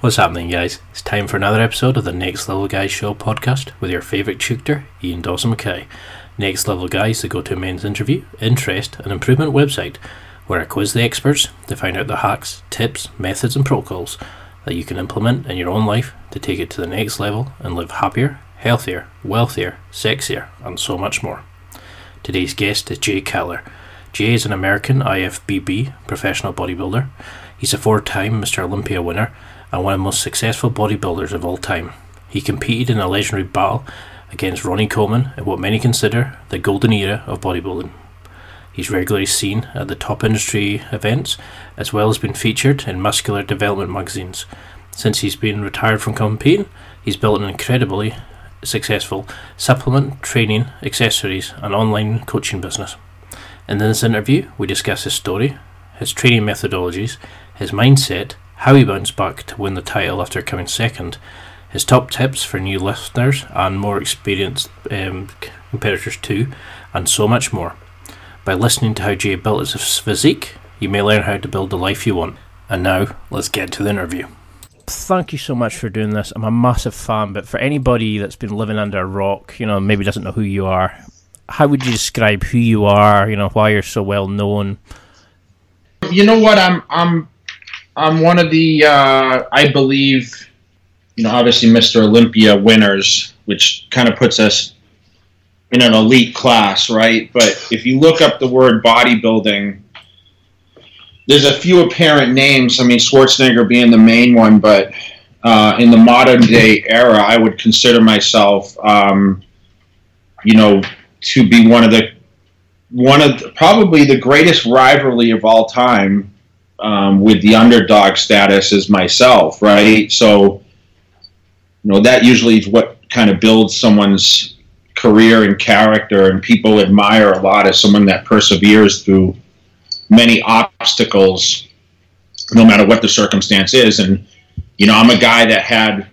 What's happening, guys? It's time for another episode of the Next Level Guys Show podcast with your favourite tutor, Ian Dawson Mackay. Next Level Guys, the go to men's interview, interest, and improvement website where I quiz the experts to find out the hacks, tips, methods, and protocols that you can implement in your own life to take it to the next level and live happier, healthier, wealthier, sexier, and so much more. Today's guest is Jay Cutler. Jay is an American IFBB professional bodybuilder. He's a four time Mr. Olympia winner and one of the most successful bodybuilders of all time. He competed in a legendary battle against Ronnie Coleman in what many consider the golden era of bodybuilding. He's regularly seen at the top industry events, as well as been featured in muscular development magazines. Since he's been retired from competing, he's built an incredibly successful supplement, training, accessories, and online coaching business. In this interview, we discuss his story, his training methodologies, his mindset, how he bounced back to win the title after coming second, his top tips for new listeners and more experienced um, competitors too, and so much more. By listening to how Jay built his physique, you may learn how to build the life you want. And now, let's get to the interview. Thank you so much for doing this. I'm a massive fan, but for anybody that's been living under a rock, you know, maybe doesn't know who you are, how would you describe who you are? You know, why you're so well known? You know what? I'm I'm I'm one of the uh, I believe, you know, obviously Mr. Olympia winners, which kind of puts us in an elite class, right? But if you look up the word bodybuilding, there's a few apparent names. I mean, Schwarzenegger being the main one, but uh, in the modern day era, I would consider myself, um, you know, to be one of the one of the, probably the greatest rivalry of all time um, with the underdog status as myself, right? So, you know, that usually is what kind of builds someone's career and character, and people admire a lot as someone that perseveres through many obstacles, no matter what the circumstance is. And, you know, I'm a guy that had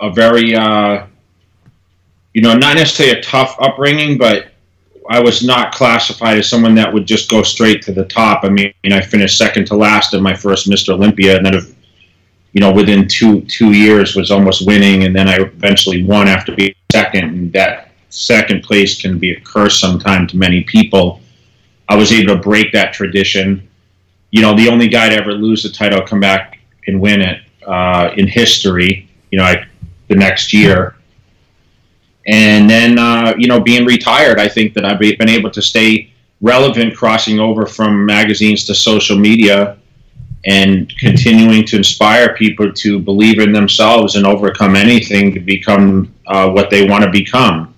a very, uh, you know, not necessarily a tough upbringing, but I was not classified as someone that would just go straight to the top. I mean, I finished second to last in my first Mr. Olympia, and then, you know, within two two years was almost winning, and then I eventually won after being second. And that second place can be a curse sometimes to many people. I was able to break that tradition. You know, the only guy to ever lose the title, come back and win it uh, in history. You know, I, the next year and then uh, you know being retired i think that i've been able to stay relevant crossing over from magazines to social media and continuing to inspire people to believe in themselves and overcome anything to become uh, what they want to become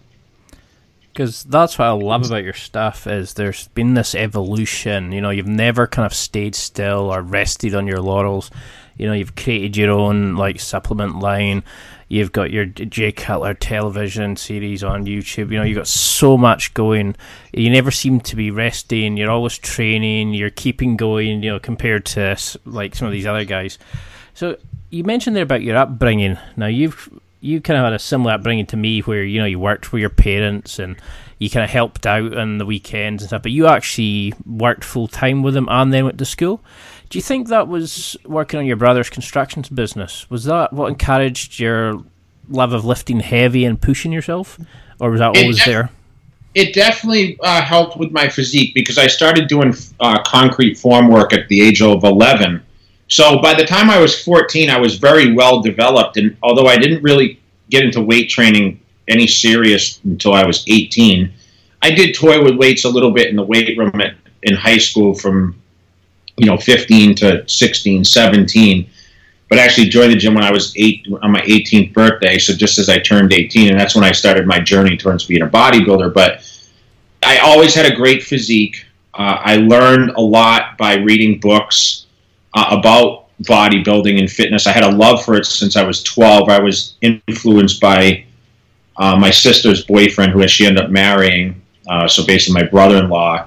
because that's what I love about your stuff is there's been this evolution. You know, you've never kind of stayed still or rested on your laurels. You know, you've created your own like supplement line. You've got your Jay Cutler television series on YouTube. You know, you've got so much going. You never seem to be resting. You're always training. You're keeping going. You know, compared to like some of these other guys. So you mentioned there about your upbringing. Now you've you kind of had a similar upbringing to me, where you know you worked for your parents and you kind of helped out on the weekends and stuff. But you actually worked full time with them and then went to school. Do you think that was working on your brother's construction business? Was that what encouraged your love of lifting heavy and pushing yourself, or was that always def- there? It definitely uh, helped with my physique because I started doing uh, concrete form work at the age of 11. So by the time I was 14, I was very well developed, and although I didn't really get into weight training any serious until I was 18, I did toy with weights a little bit in the weight room at, in high school from you know 15 to 16 17 but actually joined the gym when I was eight on my 18th birthday. So just as I turned 18, and that's when I started my journey towards being a bodybuilder. But I always had a great physique. Uh, I learned a lot by reading books uh, about bodybuilding and fitness. I had a love for it since I was 12. I was influenced by uh, my sister's boyfriend, who she ended up marrying. Uh, so basically, my brother-in-law.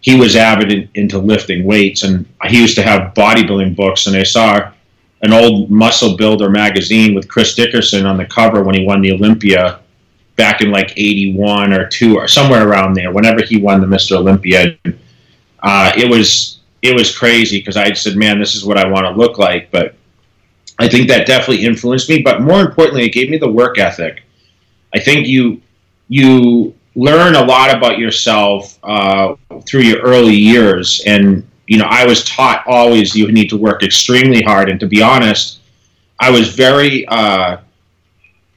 He was avid in, into lifting weights, and he used to have bodybuilding books. And I saw an old Muscle Builder magazine with Chris Dickerson on the cover when he won the Olympia back in like 81 or 2 or somewhere around there whenever he won the Mr. Olympia uh, it was it was crazy because I said man this is what I want to look like but I think that definitely influenced me but more importantly it gave me the work ethic I think you you learn a lot about yourself uh, through your early years and you know I was taught always you need to work extremely hard and to be honest I was very uh,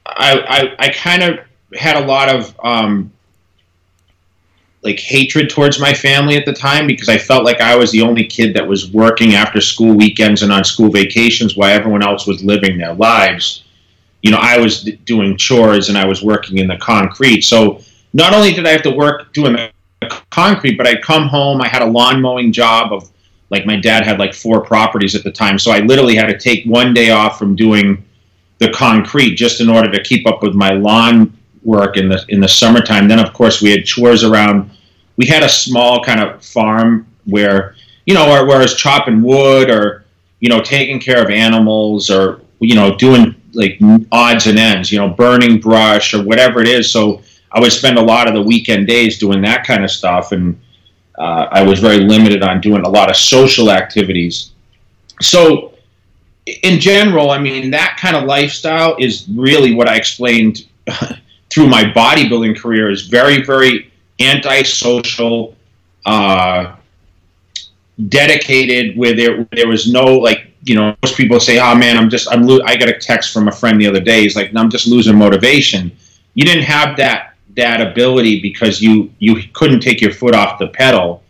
I, I, I kind of had a lot of um, like hatred towards my family at the time because I felt like I was the only kid that was working after school weekends and on school vacations while everyone else was living their lives. You know, I was doing chores and I was working in the concrete. So not only did I have to work doing the concrete, but I'd come home. I had a lawn mowing job of like my dad had like four properties at the time. So I literally had to take one day off from doing the concrete just in order to keep up with my lawn work in the in the summertime. Then of course we had chores around. We had a small kind of farm where you know, where, whereas chopping wood or you know taking care of animals or you know doing like odds and ends, you know, burning brush or whatever it is. So I would spend a lot of the weekend days doing that kind of stuff, and uh, I was very limited on doing a lot of social activities. So in general, I mean, that kind of lifestyle is really what I explained through my bodybuilding career is very, very antisocial, uh, dedicated. Where there there was no like you know most people say, oh man, I'm just I'm lo-. I got a text from a friend the other day. He's like, I'm just losing motivation. You didn't have that that ability because you you couldn't take your foot off the pedal.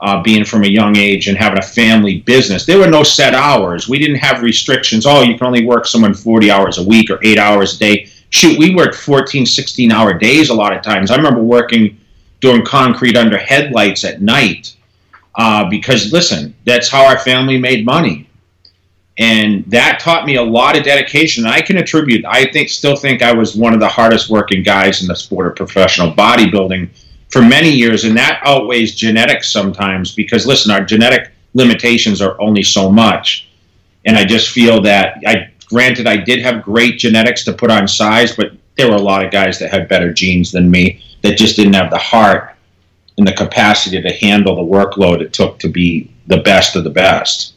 Uh, being from a young age and having a family business, there were no set hours. We didn't have restrictions. Oh, you can only work someone 40 hours a week or eight hours a day shoot, we worked 14, 16 hour days a lot of times. I remember working doing concrete under headlights at night uh, because, listen, that's how our family made money. And that taught me a lot of dedication. I can attribute, I think, still think I was one of the hardest working guys in the sport of professional bodybuilding for many years. And that outweighs genetics sometimes because, listen, our genetic limitations are only so much. And I just feel that I Granted, I did have great genetics to put on size, but there were a lot of guys that had better genes than me that just didn't have the heart and the capacity to handle the workload it took to be the best of the best.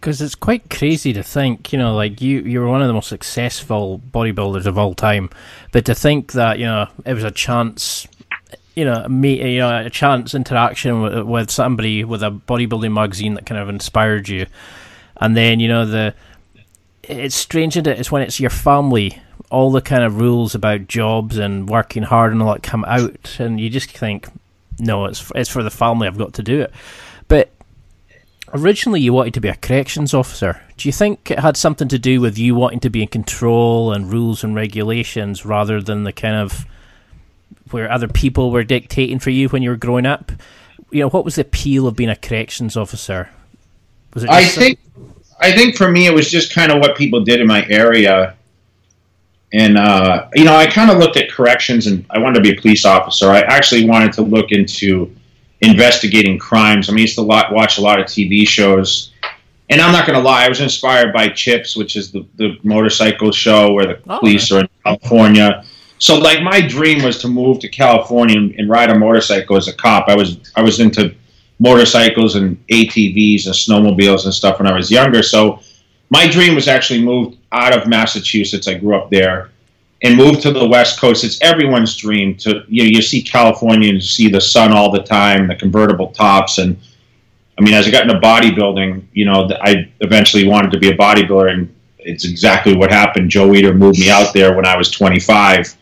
Because it's quite crazy to think, you know, like you, you were one of the most successful bodybuilders of all time, but to think that, you know, it was a chance, you know, me, you know, a chance interaction with, with somebody with a bodybuilding magazine that kind of inspired you, and then, you know, the it's strange that it's when it's your family, all the kind of rules about jobs and working hard and all that come out, and you just think, no, it's it's for the family. I've got to do it. Originally, you wanted to be a corrections officer. Do you think it had something to do with you wanting to be in control and rules and regulations rather than the kind of where other people were dictating for you when you were growing up? You know, what was the appeal of being a corrections officer? Was it I think I think for me, it was just kind of what people did in my area. And, uh, you know, I kind of looked at corrections and I wanted to be a police officer. I actually wanted to look into investigating crimes. I mean, I used to lot, watch a lot of TV shows. And I'm not going to lie, I was inspired by Chips, which is the, the motorcycle show where the oh, police are in California. So, like, my dream was to move to California and, and ride a motorcycle as a cop. I was I was into motorcycles and ATVs and snowmobiles and stuff when I was younger. So my dream was actually moved out of Massachusetts. I grew up there and move to the West Coast. It's everyone's dream to you know you see California and see the sun all the time, the convertible tops, and I mean as I got into bodybuilding, you know I eventually wanted to be a bodybuilder, and it's exactly what happened. Joe Weider moved me out there when I was 25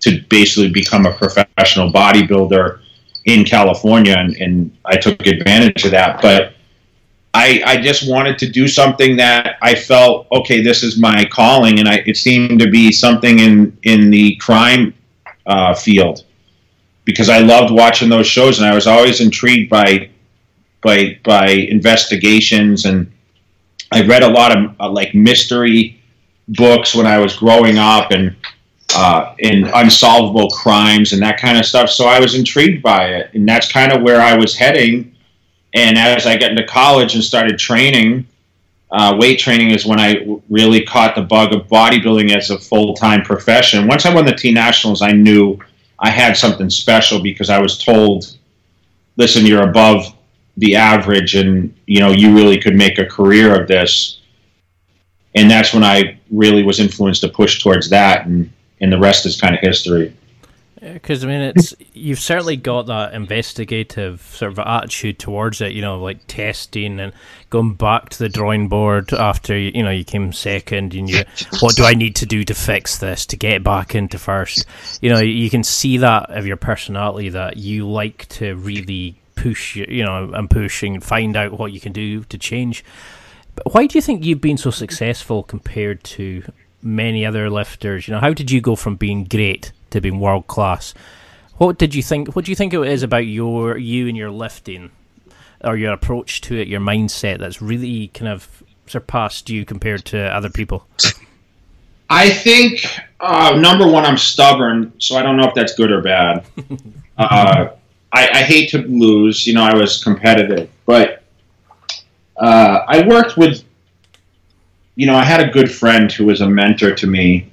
to basically become a professional bodybuilder in California, and, and I took advantage of that. But I, I just wanted to do something that I felt okay. This is my calling, and I, it seemed to be something in in the crime uh, field because I loved watching those shows, and I was always intrigued by by by investigations and I read a lot of uh, like mystery books when I was growing up and uh, in unsolvable crimes and that kind of stuff. So I was intrigued by it, and that's kind of where I was heading. And as I got into college and started training, uh, weight training is when I really caught the bug of bodybuilding as a full time profession. Once I won the Teen Nationals, I knew I had something special because I was told, "Listen, you're above the average, and you know you really could make a career of this." And that's when I really was influenced to push towards that, and and the rest is kind of history. Because I mean, it's you've certainly got that investigative sort of attitude towards it. You know, like testing and going back to the drawing board after you know you came second, and you what do I need to do to fix this to get back into first? You know, you can see that of your personality that you like to really push, you know, and pushing and find out what you can do to change. But why do you think you've been so successful compared to many other lifters? You know, how did you go from being great to being world class? What did you think? What do you think it is about your you and your lifting, or your approach to it, your mindset that's really kind of surpassed you compared to other people? I think uh, number one, I'm stubborn, so I don't know if that's good or bad. uh, I, I, hate to lose. You know, I was competitive, but uh, I worked with you know, I had a good friend who was a mentor to me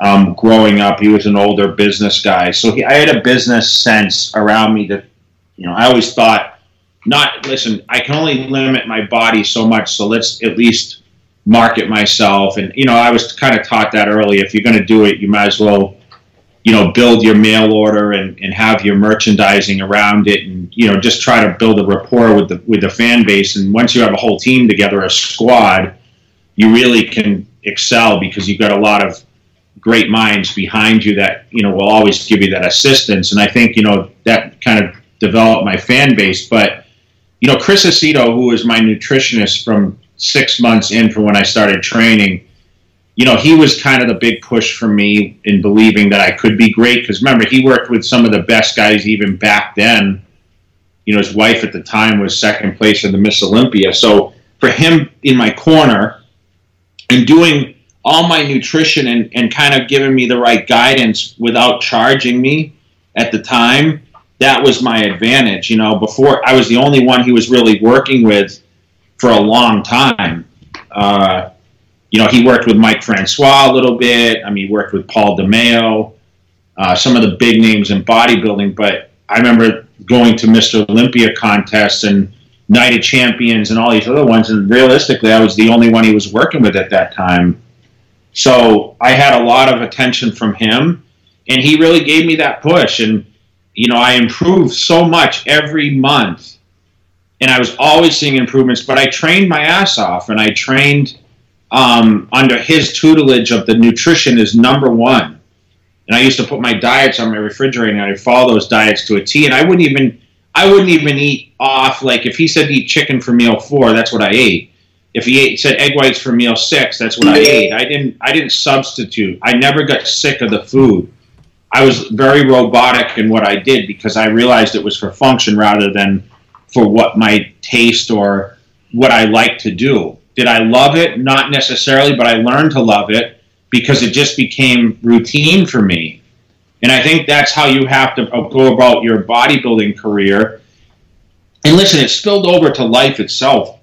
um, growing up. He was an older business guy, so he, I had a business sense around me that, you know, I always thought, not listen, I can only limit my body so much, so let's at least market myself. And you know, I was kind of taught that early. If you're going to do it, you might as well, you know, build your mail order and, and have your merchandising around it, and you know, just try to build a rapport with the with the fan base. And once you have a whole team together, a squad you really can excel because you've got a lot of great minds behind you that you know will always give you that assistance. And I think you know that kind of developed my fan base. But you know, Chris Aceto, who was my nutritionist from six months in from when I started training, you know, he was kind of the big push for me in believing that I could be great. Because remember, he worked with some of the best guys even back then. You know, his wife at the time was second place in the Miss Olympia. So for him in my corner and doing all my nutrition and, and kind of giving me the right guidance without charging me at the time, that was my advantage. You know, before I was the only one he was really working with for a long time. Uh, you know, he worked with Mike Francois a little bit. I mean, he worked with Paul DeMeo, uh, some of the big names in bodybuilding. But I remember going to Mr. Olympia contests and Night of Champions and all these other ones. And realistically, I was the only one he was working with at that time. So I had a lot of attention from him, and he really gave me that push. And, you know, I improved so much every month. And I was always seeing improvements, but I trained my ass off and I trained um, under his tutelage of the nutrition is number one. And I used to put my diets on my refrigerator and I'd follow those diets to a T. And I wouldn't even I wouldn't even eat off. Like if he said eat chicken for meal four, that's what I ate. If he ate, said egg whites for meal six, that's what I ate. I didn't. I didn't substitute. I never got sick of the food. I was very robotic in what I did because I realized it was for function rather than for what my taste or what I like to do. Did I love it? Not necessarily, but I learned to love it because it just became routine for me. And I think that's how you have to uh, go about your bodybuilding career. And listen, it spilled over to life itself.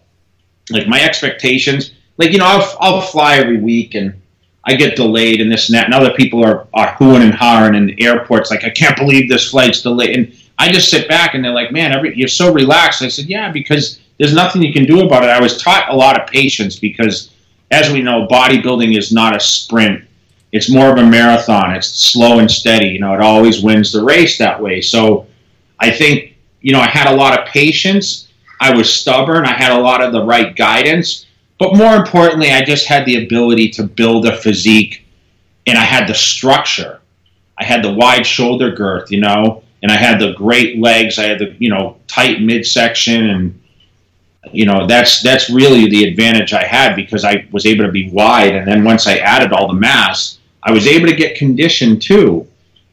Like my expectations, like, you know, I'll, I'll fly every week and I get delayed and this and that. And other people are, are hooing and hawing in the airports, like, I can't believe this flight's delayed. And I just sit back and they're like, man, every, you're so relaxed. I said, yeah, because there's nothing you can do about it. I was taught a lot of patience because, as we know, bodybuilding is not a sprint it's more of a marathon. It's slow and steady. You know, it always wins the race that way. So I think, you know, I had a lot of patience. I was stubborn. I had a lot of the right guidance. But more importantly, I just had the ability to build a physique and I had the structure. I had the wide shoulder girth, you know, and I had the great legs. I had the, you know, tight midsection and you know that's that's really the advantage I had because I was able to be wide and then once I added all the mass I was able to get conditioned too,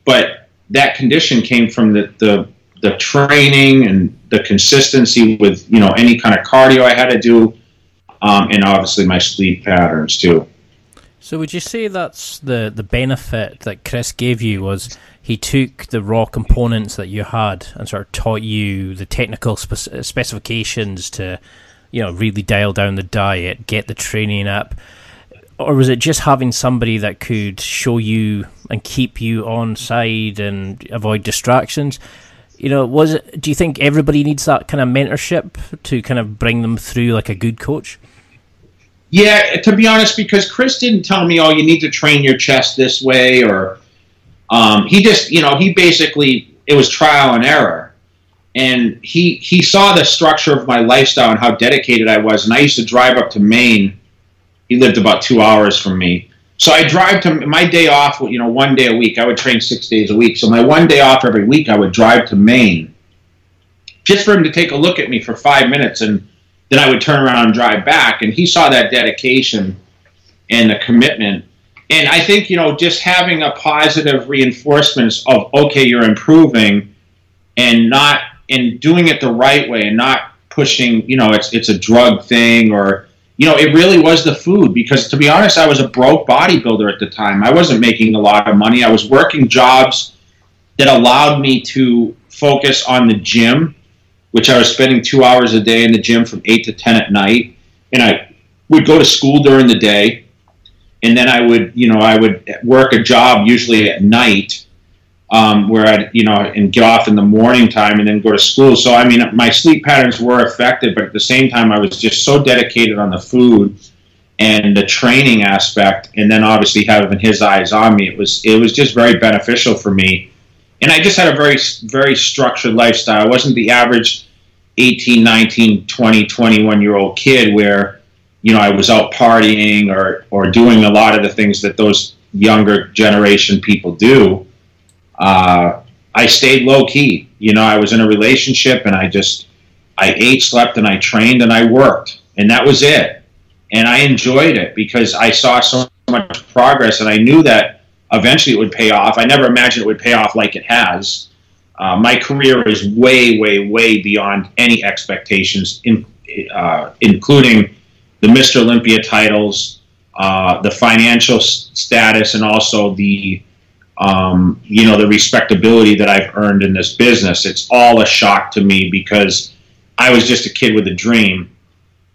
but that condition came from the, the the training and the consistency with you know any kind of cardio I had to do. um, and obviously my sleep patterns too. So would you say that's the the benefit that Chris gave you was he took the raw components that you had and sort of taught you the technical spec- specifications to, you know, really dial down the diet, get the training up, or was it just having somebody that could show you and keep you on side and avoid distractions? You know, was it? Do you think everybody needs that kind of mentorship to kind of bring them through like a good coach? Yeah, to be honest, because Chris didn't tell me, oh, you need to train your chest this way, or um, he just, you know, he basically it was trial and error, and he he saw the structure of my lifestyle and how dedicated I was, and I used to drive up to Maine. He lived about two hours from me, so I drive to my day off. You know, one day a week. I would train six days a week. So my one day off every week, I would drive to Maine, just for him to take a look at me for five minutes, and then I would turn around and drive back. And he saw that dedication and the commitment and I think you know just having a positive reinforcements of okay, you're improving, and not and doing it the right way, and not pushing. You know, it's it's a drug thing or you know, it really was the food because to be honest, I was a broke bodybuilder at the time. I wasn't making a lot of money. I was working jobs that allowed me to focus on the gym, which I was spending two hours a day in the gym from eight to ten at night, and I would go to school during the day and then I would, you know, I would work a job usually at night, um, where I'd, you know, and get off in the morning time and then go to school. So I mean, my sleep patterns were affected, but at the same time, I was just so dedicated on the food and the training aspect, and then obviously having his eyes on me, it was it was just very beneficial for me. And I just had a very very structured lifestyle. I wasn't the average 18, 19, 20, 21 year old kid where you know, I was out partying or, or doing a lot of the things that those younger generation people do, uh, I stayed low key. You know, I was in a relationship and I just, I ate, slept, and I trained and I worked. And that was it. And I enjoyed it because I saw so much progress and I knew that eventually it would pay off. I never imagined it would pay off like it has. Uh, my career is way, way, way beyond any expectations, in, uh, including the Mr. Olympia titles, uh, the financial status, and also the um, you know the respectability that I've earned in this business. It's all a shock to me because I was just a kid with a dream,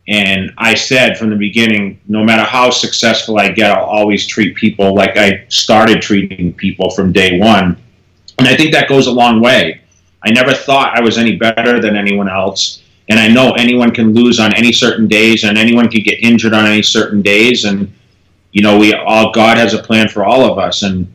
and I said from the beginning, no matter how successful I get, I'll always treat people like I started treating people from day one, and I think that goes a long way. I never thought I was any better than anyone else and I know anyone can lose on any certain days, and anyone can get injured on any certain days, and you know, we all God has a plan for all of us, and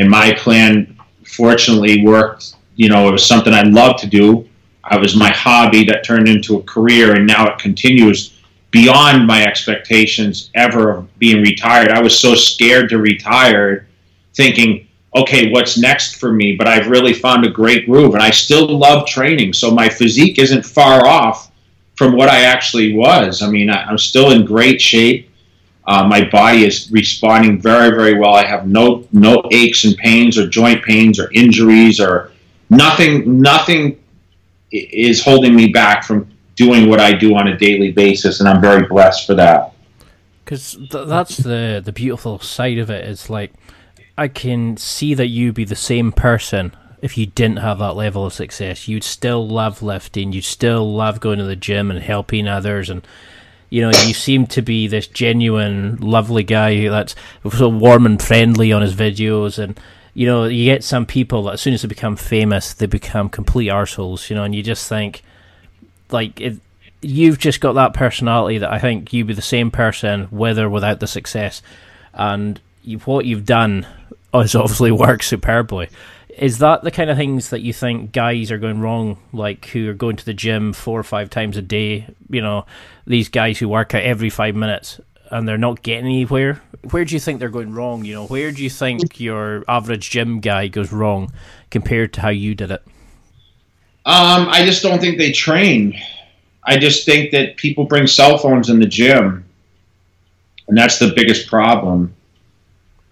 and my plan fortunately worked. You know, it was something I loved to do. I was my hobby that turned into a career, and now it continues beyond my expectations ever of being retired. I was so scared to retire, thinking okay, what's next for me? But I've really found a great groove, and I still love training. So my physique isn't far off from what I actually was. I mean, I, am still in great shape. Uh, my body is responding very, very well. I have no no aches and pains or joint pains or injuries or nothing. Nothing is holding me back from doing what I do on a daily basis, and I'm very blessed for that. Because th- that's the the beautiful side of it. Is like I can see that you'd be the same person if you didn't have that level of success. You'd still love lifting, you'd still love going to the gym and helping others and you know, you seem to be this genuine, lovely guy that's so warm and friendly on his videos and you know, you get some people that as soon as they become famous, they become complete arseholes, you know, and you just think like it, you've just got that personality that I think you'd be the same person with or without the success. And you, what you've done has obviously worked superbly. Is that the kind of things that you think guys are going wrong, like who are going to the gym four or five times a day? You know, these guys who work out every five minutes and they're not getting anywhere. Where do you think they're going wrong? You know, where do you think your average gym guy goes wrong compared to how you did it? Um, I just don't think they train. I just think that people bring cell phones in the gym, and that's the biggest problem.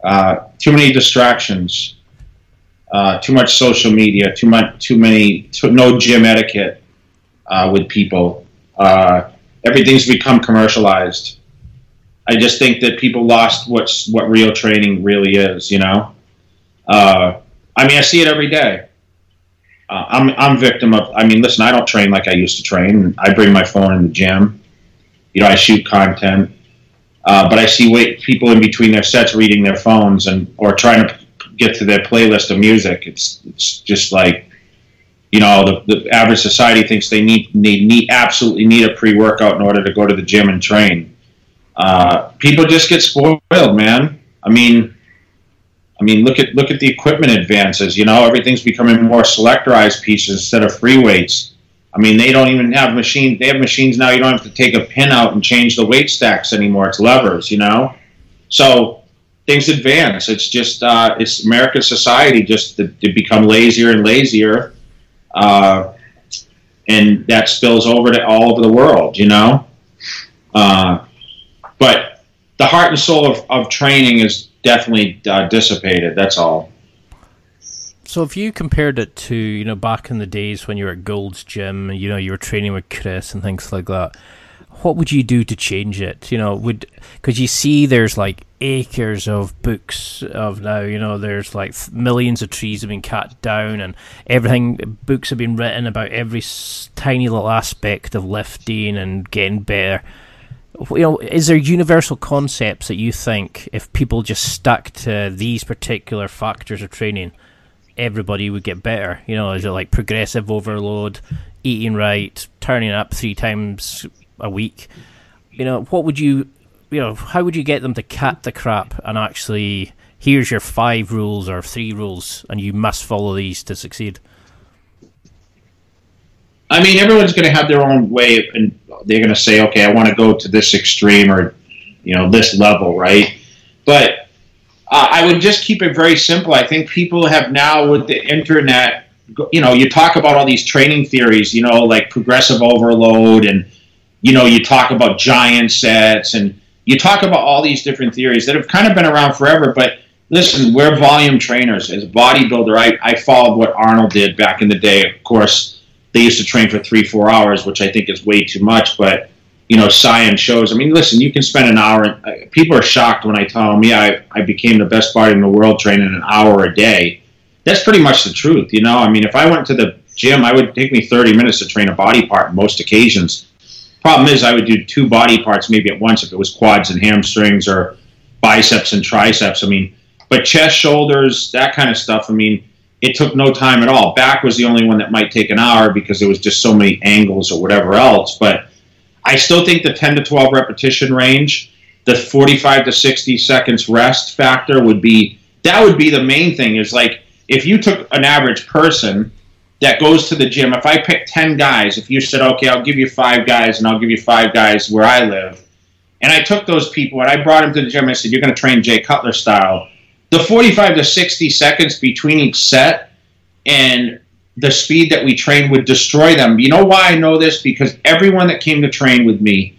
Uh, too many distractions, uh, too much social media, too much, too many, too, no gym etiquette uh, with people. Uh, everything's become commercialized. I just think that people lost what's what real training really is. You know, uh, I mean, I see it every day. Uh, I'm I'm victim of. I mean, listen, I don't train like I used to train. I bring my phone in the gym. You know, I shoot content, uh, but I see wait people in between their sets reading their phones and or trying to get to their playlist of music. It's it's just like, you know, the, the average society thinks they need need need absolutely need a pre workout in order to go to the gym and train. Uh, people just get spoiled, man. I mean, I mean, look at look at the equipment advances. You know, everything's becoming more selectorized pieces instead of free weights. I mean, they don't even have machines. They have machines now. You don't have to take a pin out and change the weight stacks anymore. It's levers. You know, so things advance. It's just uh, it's American society just to, to become lazier and lazier, uh, and that spills over to all over the world. You know. Uh, but the heart and soul of, of training is definitely uh, dissipated. That's all. So if you compared it to you know back in the days when you were at Gold's Gym, you know you were training with Chris and things like that, what would you do to change it? You know, would because you see there's like acres of books of now. You know, there's like millions of trees have been cut down, and everything. Books have been written about every tiny little aspect of lifting and getting better you know, is there universal concepts that you think if people just stuck to these particular factors of training, everybody would get better? You know, is it like progressive overload, eating right, turning up three times a week? You know, what would you, you know, how would you get them to cut the crap and actually, here's your five rules or three rules, and you must follow these to succeed? I mean, everyone's going to have their own way, and they're going to say, okay, I want to go to this extreme or, you know, this level, right? But uh, I would just keep it very simple. I think people have now, with the internet, you know, you talk about all these training theories, you know, like progressive overload, and, you know, you talk about giant sets, and you talk about all these different theories that have kind of been around forever, but listen, we're volume trainers. As a bodybuilder, I, I followed what Arnold did back in the day, of course they used to train for three, four hours, which I think is way too much. But you know, science shows. I mean, listen, you can spend an hour. Uh, people are shocked when I tell them, "Yeah, I, I became the best body in the world training an hour a day." That's pretty much the truth, you know. I mean, if I went to the gym, I would take me 30 minutes to train a body part most occasions. Problem is, I would do two body parts maybe at once if it was quads and hamstrings or biceps and triceps. I mean, but chest, shoulders, that kind of stuff. I mean, it took no time at all. Back was the only one that might take an hour because there was just so many angles or whatever else. But I still think the 10 to 12 repetition range, the 45 to 60 seconds rest factor would be that would be the main thing. Is like if you took an average person that goes to the gym, if I pick 10 guys, if you said, okay, I'll give you five guys and I'll give you five guys where I live, and I took those people and I brought them to the gym and I said, you're going to train Jay Cutler style the 45 to 60 seconds between each set and the speed that we train would destroy them. You know why I know this? Because everyone that came to train with me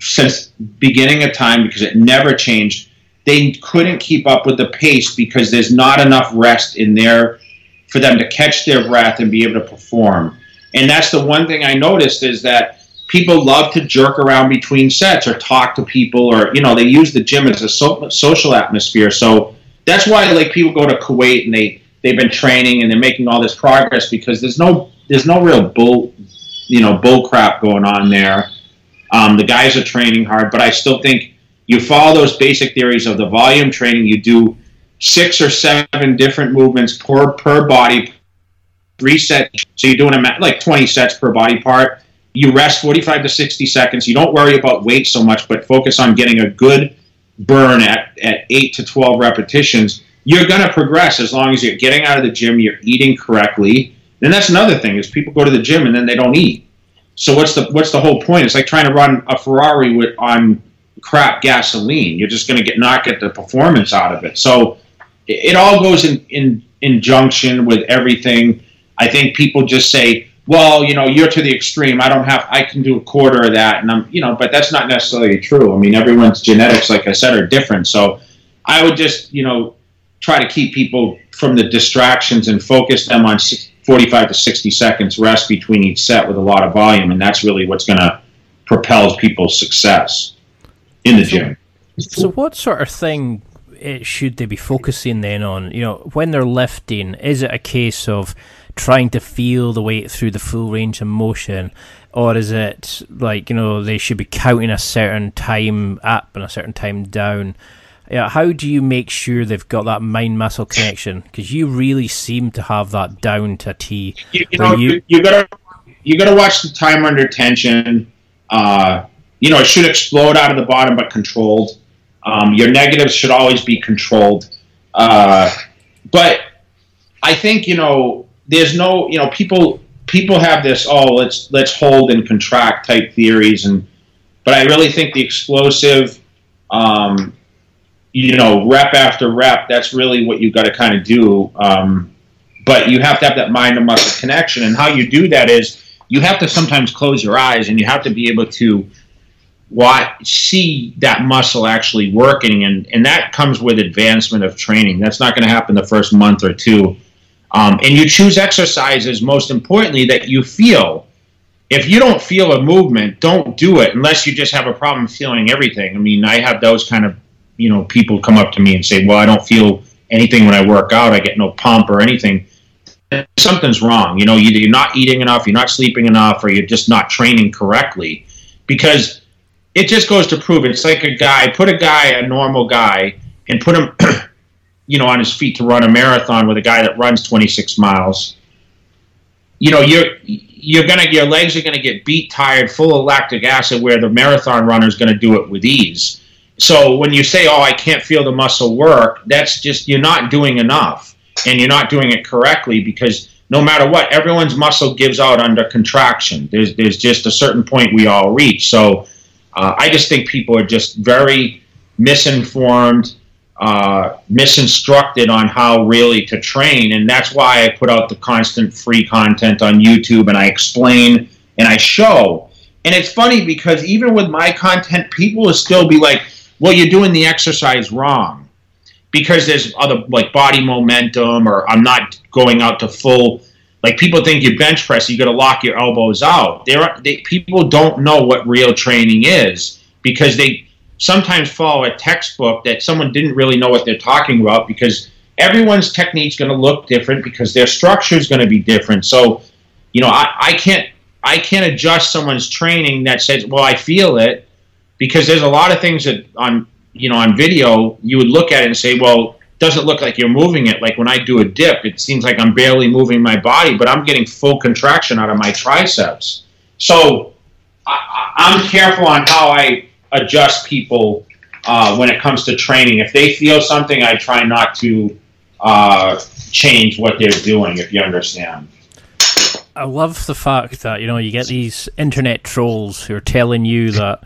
since beginning of time, because it never changed, they couldn't keep up with the pace because there's not enough rest in there for them to catch their breath and be able to perform. And that's the one thing I noticed is that people love to jerk around between sets or talk to people or you know they use the gym as a so- social atmosphere. So that's why like people go to Kuwait and they they've been training and they're making all this progress because there's no there's no real bull you know bull crap going on there. Um, the guys are training hard, but I still think you follow those basic theories of the volume training. You do six or seven different movements per per body, three sets. So you're doing a like 20 sets per body part. You rest 45 to 60 seconds. You don't worry about weight so much, but focus on getting a good burn at, at 8 to 12 repetitions, you're going to progress as long as you're getting out of the gym, you're eating correctly. And that's another thing is people go to the gym and then they don't eat. So what's the what's the whole point? It's like trying to run a Ferrari with on crap gasoline. You're just going to get not get the performance out of it. So it, all goes in in in junction with everything. I think people just say, well, you know, you're to the extreme. I don't have, I can do a quarter of that. And I'm, you know, but that's not necessarily true. I mean, everyone's genetics, like I said, are different. So I would just, you know, try to keep people from the distractions and focus them on 45 to 60 seconds rest between each set with a lot of volume. And that's really what's going to propel people's success in the gym. So, what sort of thing eh, should they be focusing then on? You know, when they're lifting, is it a case of trying to feel the weight through the full range of motion? Or is it like, you know, they should be counting a certain time up and a certain time down? Yeah, how do you make sure they've got that mind muscle connection? Because you really seem to have that down to a T. You, you know, you, you gotta you gotta watch the time under tension. Uh, you know, it should explode out of the bottom, but controlled. Um, your negatives should always be controlled. Uh, but I think you know, there's no you know people people have this oh let's let's hold and contract type theories and but I really think the explosive um, you know, rep after rep, that's really what you've got to kind of do. Um, but you have to have that mind to muscle connection. And how you do that is you have to sometimes close your eyes and you have to be able to watch, see that muscle actually working. And, and that comes with advancement of training. That's not going to happen the first month or two. Um, and you choose exercises, most importantly, that you feel. If you don't feel a movement, don't do it unless you just have a problem feeling everything. I mean, I have those kind of you know, people come up to me and say, "Well, I don't feel anything when I work out. I get no pump or anything." Something's wrong. You know, you're not eating enough, you're not sleeping enough, or you're just not training correctly. Because it just goes to prove it's like a guy. Put a guy, a normal guy, and put him, you know, on his feet to run a marathon with a guy that runs 26 miles. You know, you're you're gonna your legs are gonna get beat, tired, full of lactic acid, where the marathon runner is gonna do it with ease so when you say, "Oh, I can't feel the muscle work," that's just you're not doing enough, and you're not doing it correctly because no matter what, everyone's muscle gives out under contraction. There's there's just a certain point we all reach. So uh, I just think people are just very misinformed, uh, misinstructed on how really to train, and that's why I put out the constant free content on YouTube and I explain and I show. And it's funny because even with my content, people will still be like, well, you're doing the exercise wrong because there's other like body momentum, or I'm not going out to full. Like people think you bench press, you got to lock your elbows out. There, are, they, people don't know what real training is because they sometimes follow a textbook that someone didn't really know what they're talking about because everyone's technique's going to look different because their structure is going to be different. So, you know, I, I can't I can't adjust someone's training that says, well, I feel it because there's a lot of things that on you know on video you would look at it and say, well, doesn't look like you're moving it. Like when I do a dip, it seems like I'm barely moving my body, but I'm getting full contraction out of my triceps. So I, am careful on how I adjust people uh, when it comes to training. If they feel something, I try not to uh, change what they're doing. If you understand. I love the fact that you know you get these internet trolls who are telling you that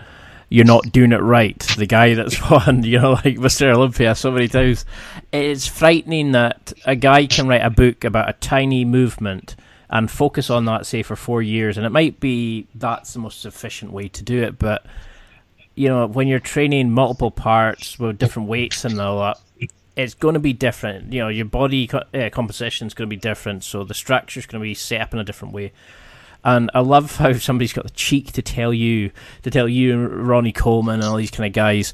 you're not doing it right. The guy that's won, you know, like Mr. Olympia so many times. It's frightening that a guy can write a book about a tiny movement and focus on that, say, for four years, and it might be that's the most efficient way to do it. But you know, when you're training multiple parts with different weights and all that, it's going to be different. You know, your body co- uh, composition is going to be different, so the structure is going to be set up in a different way. And I love how somebody's got the cheek to tell you, to tell you, and Ronnie Coleman, and all these kind of guys,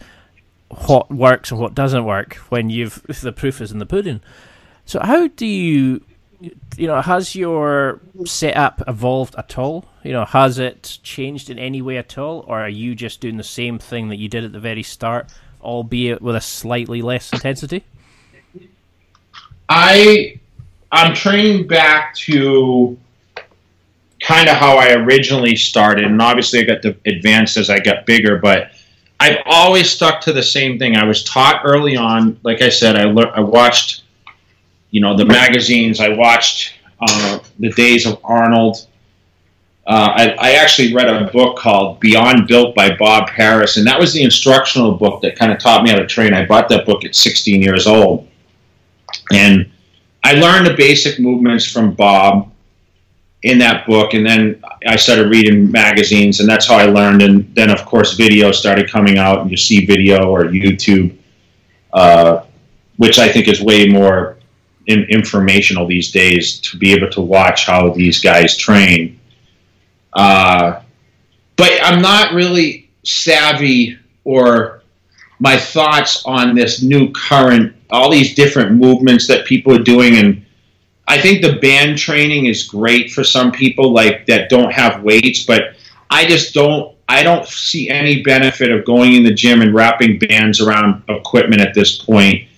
what works and what doesn't work when you've the proof is in the pudding. So how do you, you know, has your setup evolved at all? You know, has it changed in any way at all, or are you just doing the same thing that you did at the very start, albeit with a slightly less intensity? I I'm training back to kind of how I originally started, and obviously I got advanced as I got bigger, but I've always stuck to the same thing. I was taught early on, like I said, I, le- I watched, you know, the magazines. I watched uh, the Days of Arnold. Uh, I, I, actually read a book called Beyond Built by Bob Paris, and that was the instructional book that kind of taught me how to train. I bought that book at 16 years old, and I learned the basic movements from Bob in that book, and then I started reading magazines, and that's how I learned. And then, of course, video started coming out, and you see video or YouTube, uh, which I think is way more in, informational these days to be able to watch how these guys train. Uh, but I'm not really savvy or my thoughts on this new current, all these different movements that people are doing. And I think the band training is great for some people like that don't have weights, but I just don't I don't see any benefit of going in the gym and wrapping bands around equipment at this point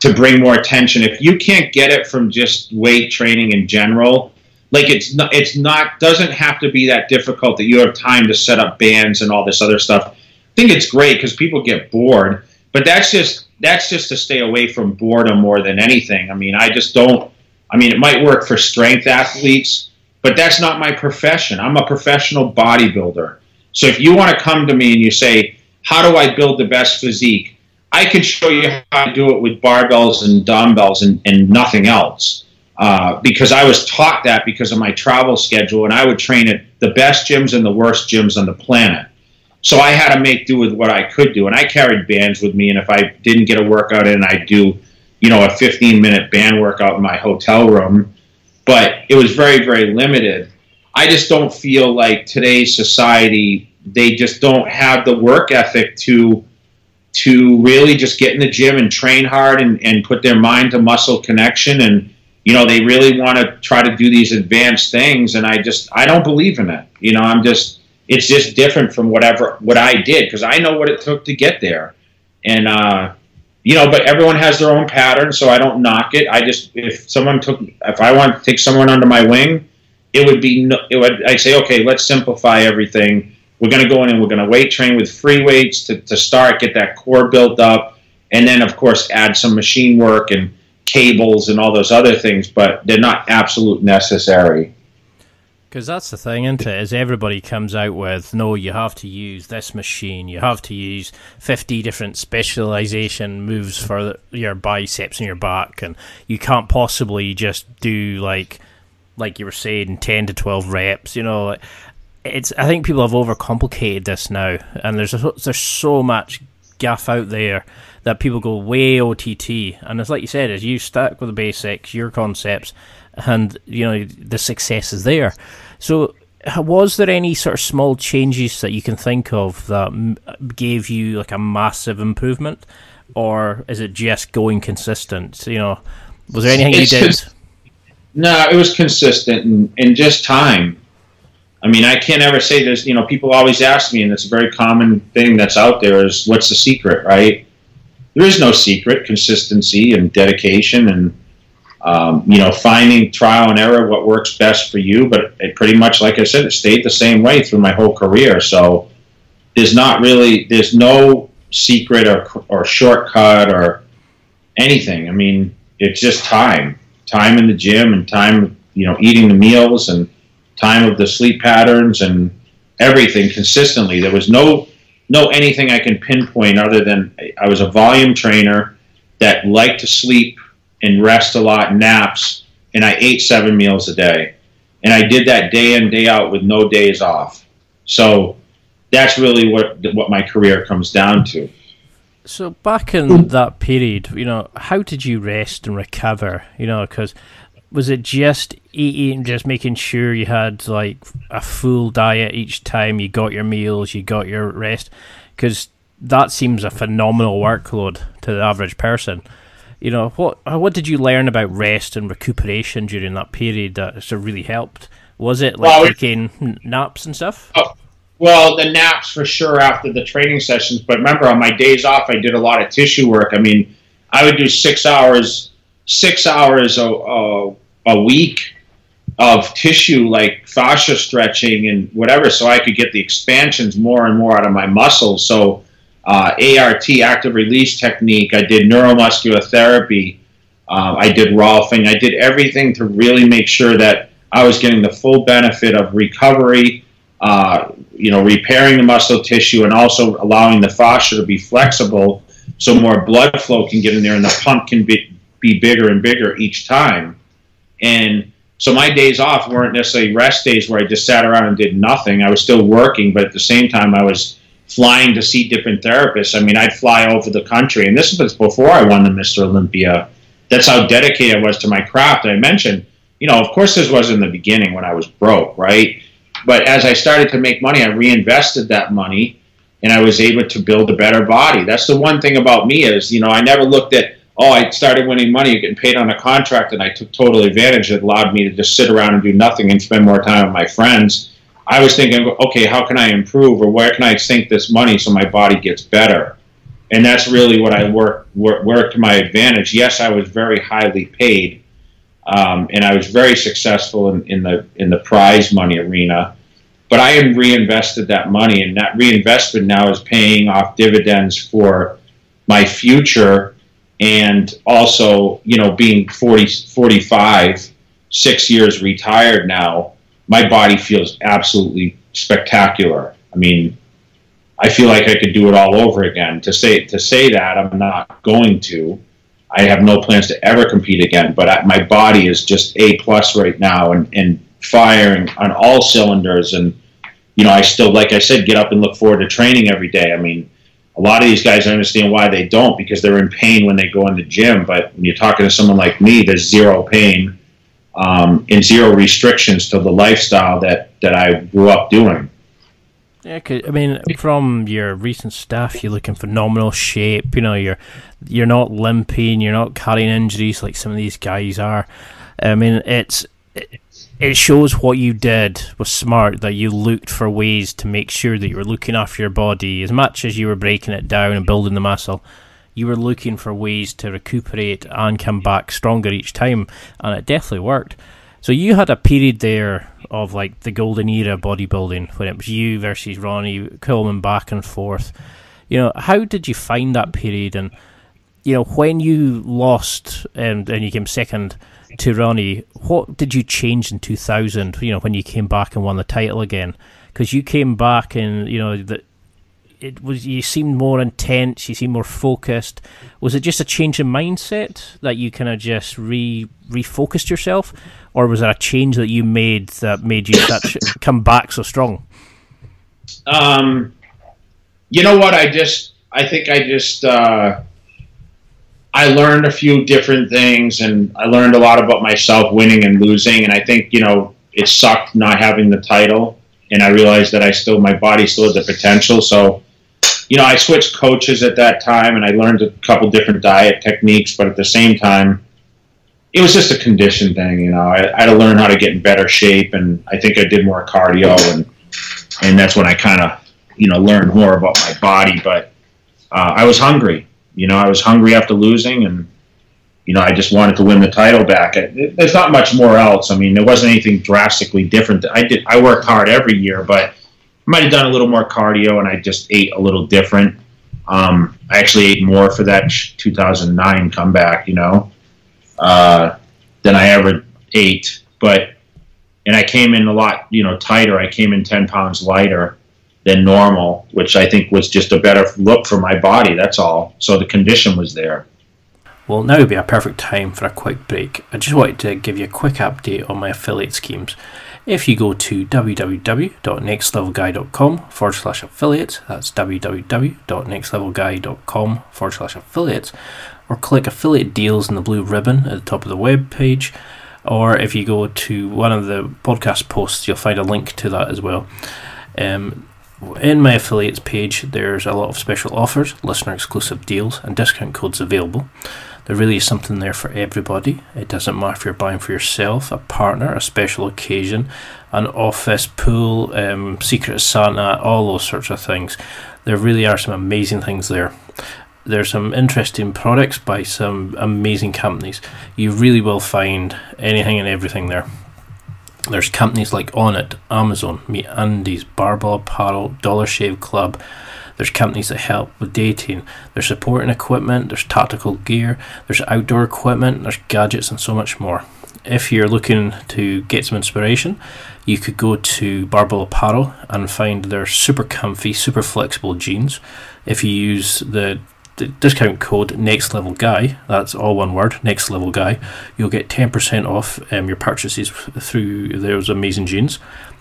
to bring more attention. If you can't get it from just weight training in general, like it's not it's not doesn't have to be that difficult that you have time to set up bands and all this other stuff. I think it's great because people get bored, but that's just that's just to stay away from boredom more than anything. I mean, I just don't. I mean, it might work for strength athletes, but that's not my profession. I'm a professional bodybuilder. So if you want to come to me and you say, "How do I build the best physique?" I can show you how to do it with barbells and dumbbells and, and nothing else. Uh, because I was taught that because of my travel schedule, and I would train at the best gyms and the worst gyms on the planet. So I had to make do with what I could do, and I carried bands with me. And if I didn't get a workout in, I'd do, you know, a 15 minute band workout in my hotel room. But it was very, very limited. I just don't feel like today's society they just don't have the work ethic to to really just get in the gym and train hard and, and put their mind to muscle connection and you know they really want to try to do these advanced things and i just i don't believe in it you know i'm just it's just different from whatever what i did because i know what it took to get there and uh you know but everyone has their own pattern so i don't knock it i just if someone took if i want to take someone under my wing it would be no, it would i say okay let's simplify everything we're going to go in and we're going to weight train with free weights to, to start get that core built up and then of course add some machine work and cables and all those other things, but they're not absolute necessary. Because that's the thing, isn't it? Is everybody comes out with, no, you have to use this machine, you have to use 50 different specialization moves for the, your biceps and your back, and you can't possibly just do, like, like you were saying, 10 to 12 reps, you know. It's, I think people have overcomplicated this now, and there's, a, there's so much gaff out there that people go way OTT, and it's like you said, is you stuck with the basics, your concepts, and you know the success is there. So, was there any sort of small changes that you can think of that gave you like a massive improvement, or is it just going consistent? You know, was there anything it's you did? Cons- no, it was consistent and, and just time. I mean, I can't ever say this. You know, people always ask me, and it's a very common thing that's out there: is what's the secret, right? there is no secret consistency and dedication and um, you know finding trial and error what works best for you but it pretty much like i said it stayed the same way through my whole career. So there's not really there's no secret or, or shortcut or anything. I mean it's just time. Time in the gym and time you know eating the meals and time of the sleep patterns and everything consistently. There was no no anything I can pinpoint other than I was a volume trainer that liked to sleep and rest a lot, naps, and I ate seven meals a day. And I did that day in, day out with no days off. So that's really what what my career comes down to. So back in mm. that period, you know, how did you rest and recover? You know, because was it just eating, just making sure you had like a full diet each time you got your meals, you got your rest? Because that seems a phenomenal workload to the average person. You know what? Uh, what did you learn about rest and recuperation during that period that sort of really helped? Was it like well, taking naps and stuff? Oh, well, the naps for sure after the training sessions. But remember, on my days off, I did a lot of tissue work. I mean, I would do six hours, six hours a, a a week of tissue like fascia stretching and whatever so I could get the expansions more and more out of my muscles. So uh, ART, active release technique, I did neuromuscular therapy, uh, I did Rolfing, I did everything to really make sure that I was getting the full benefit of recovery, uh, you know, repairing the muscle tissue and also allowing the fascia to be flexible so more blood flow can get in there and the pump can be, be bigger and bigger each time. And so my days off weren't necessarily rest days where I just sat around and did nothing. I was still working, but at the same time, I was flying to see different therapists. I mean, I'd fly over the country, and this was before I won the Mr. Olympia. That's how dedicated I was to my craft. I mentioned, you know, of course, this was in the beginning when I was broke, right? but as I started to make money, I reinvested that money, and I was able to build a better body. That's the one thing about me is you know I never looked at oh I started winning money, getting paid on a contract, and I took total advantage. It allowed me to just sit around and do nothing and spend more time with my friends. I was thinking, okay, how can I improve, or where can I sink this money so my body gets better? And that's really what I worked work, work to my advantage. Yes, I was very highly paid, um, and I was very successful in, in the in the prize money arena. But I had reinvested that money, and that reinvestment now is paying off dividends for my future, and also you know being 40, 45, six years retired now, my body feels absolutely spectacular. I mean, I feel like I could do it all over again. To say to say that I'm not going to I have no plans to ever compete again, but I, my body is just a plus right now and, and firing on all cylinders. And you know, I still, like I said, get up and look forward to training every day. I mean, a lot of these guys, I understand why they don't because they're in pain when they go in the gym. But when you're talking to someone like me, there's zero pain um, and zero restrictions to the lifestyle that that I grew up doing. Yeah, I mean, from your recent stuff, you look in phenomenal shape. You know, you're you're not limping, you're not carrying injuries like some of these guys are. I mean, it's it shows what you did was smart. That you looked for ways to make sure that you were looking after your body as much as you were breaking it down and building the muscle. You were looking for ways to recuperate and come back stronger each time, and it definitely worked. So you had a period there of like the golden era bodybuilding when it was you versus Ronnie Coleman back and forth. You know, how did you find that period? And you know, when you lost and and you came second to Ronnie, what did you change in two thousand? You know, when you came back and won the title again, because you came back and you know that it was you seemed more intense, you seemed more focused. Was it just a change in mindset that you kind of just re refocused yourself, or was there a change that you made that made you such come back so strong? Um, you know what? I just I think I just uh, I learned a few different things, and I learned a lot about myself, winning and losing. And I think you know it sucked not having the title, and I realized that I still my body still had the potential. So you know, I switched coaches at that time and I learned a couple different diet techniques, but at the same time, it was just a condition thing. You know, I, I had to learn how to get in better shape, and I think I did more cardio, and and that's when I kind of you know learned more about my body. But uh, I was hungry. You know, I was hungry after losing, and you know, I just wanted to win the title back. There's not much more else. I mean, there wasn't anything drastically different. I did. I worked hard every year, but might have done a little more cardio and I just ate a little different. Um, I actually ate more for that 2009 comeback, you know, uh, than I ever ate. But and I came in a lot, you know, tighter. I came in 10 pounds lighter than normal, which I think was just a better look for my body. That's all. So the condition was there. Well, now would be a perfect time for a quick break. I just wanted to give you a quick update on my affiliate schemes. If you go to www.nextlevelguy.com forward slash affiliates, that's www.nextlevelguy.com forward slash affiliates, or click affiliate deals in the blue ribbon at the top of the web page, or if you go to one of the podcast posts, you'll find a link to that as well. Um, in my affiliates page, there's a lot of special offers, listener exclusive deals, and discount codes available. There really is something there for everybody. It doesn't matter if you're buying for yourself, a partner, a special occasion, an office, pool, um, Secret Santa, all those sorts of things. There really are some amazing things there. There's some interesting products by some amazing companies. You really will find anything and everything there. There's companies like Onnit, Amazon, MeUndies, Barbell Apparel, Dollar Shave Club, there's companies that help with dating. There's supporting equipment. There's tactical gear. There's outdoor equipment. There's gadgets and so much more. If you're looking to get some inspiration, you could go to Barbell Apparel and find their super comfy, super flexible jeans. If you use the the discount code next level guy that's all one word next level guy you'll get 10% off um, your purchases through those amazing jeans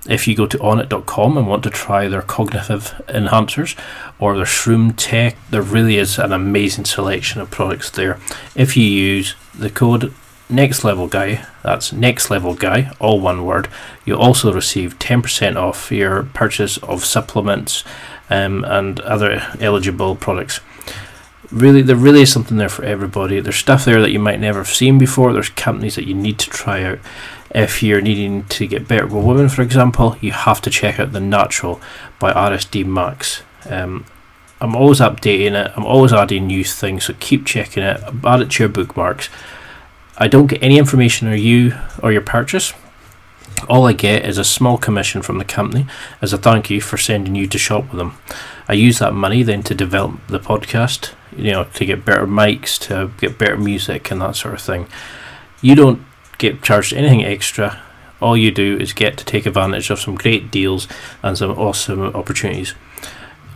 if you go to onnit.com and want to try their cognitive enhancers or their shroom tech, there really is an amazing selection of products there. If you use the code Next Level Guy, that's Next Level Guy, all one word, you'll also receive 10% off your purchase of supplements um, and other eligible products. Really, there really is something there for everybody. There's stuff there that you might never have seen before. There's companies that you need to try out. If you're needing to get better with women, for example, you have to check out The Natural by RSD Max. Um, I'm always updating it. I'm always adding new things, so keep checking it. Add it to your bookmarks. I don't get any information on you or your purchase. All I get is a small commission from the company as a thank you for sending you to shop with them. I use that money then to develop the podcast, you know, to get better mics, to get better music, and that sort of thing. You don't get charged anything extra. All you do is get to take advantage of some great deals and some awesome opportunities.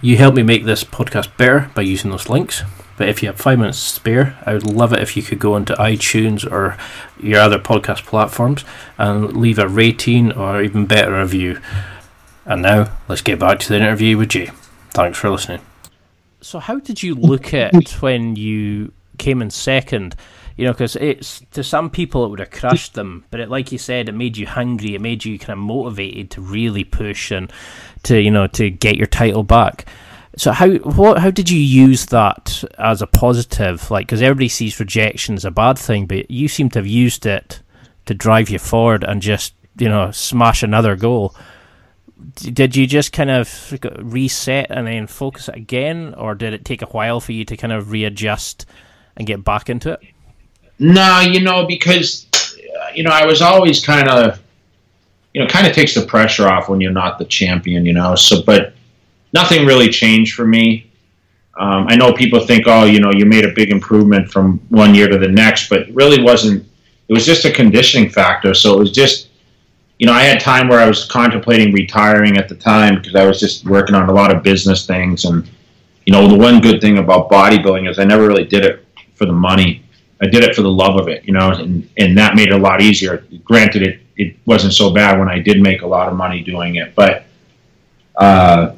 You help me make this podcast better by using those links. But if you have five minutes to spare, I would love it if you could go into iTunes or your other podcast platforms and leave a rating or even better review. And now, let's get back to the interview with Jay. Thanks for listening. So, how did you look at when you came in second? You know, because it's to some people it would have crushed them, but it, like you said, it made you hungry. It made you kind of motivated to really push and to you know to get your title back. So how what how did you use that as a positive? Like, because everybody sees rejection as a bad thing, but you seem to have used it to drive you forward and just you know smash another goal. Did you just kind of reset and then focus again, or did it take a while for you to kind of readjust and get back into it? No, you know, because you know I was always kind of, you know, kind of takes the pressure off when you're not the champion, you know. So, but nothing really changed for me. Um, I know people think, oh, you know, you made a big improvement from one year to the next, but really wasn't. It was just a conditioning factor. So it was just, you know, I had time where I was contemplating retiring at the time because I was just working on a lot of business things. And, you know, the one good thing about bodybuilding is I never really did it for the money. I did it for the love of it, you know, and, and that made it a lot easier. Granted, it, it wasn't so bad when I did make a lot of money doing it, but, uh,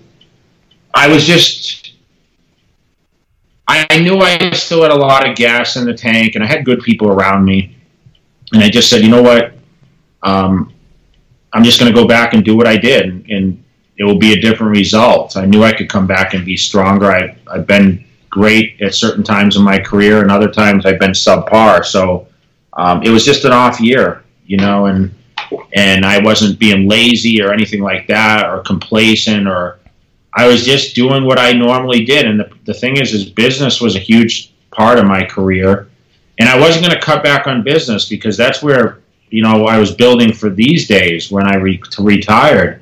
I was just, I knew I still had a lot of gas in the tank, and I had good people around me. And I just said, you know what, um, I'm just going to go back and do what I did, and, and, it will be a different result. I knew I could come back and be stronger. I, I've been great at certain times in my career, and other times I've been subpar. So um, it was just an off year, you know, and and I wasn't being lazy or anything like that, or complacent, or I was just doing what I normally did. And the, the thing is, is business was a huge part of my career. And I wasn't going to cut back on business because that's where, you know, I was building for these days when I re- retired.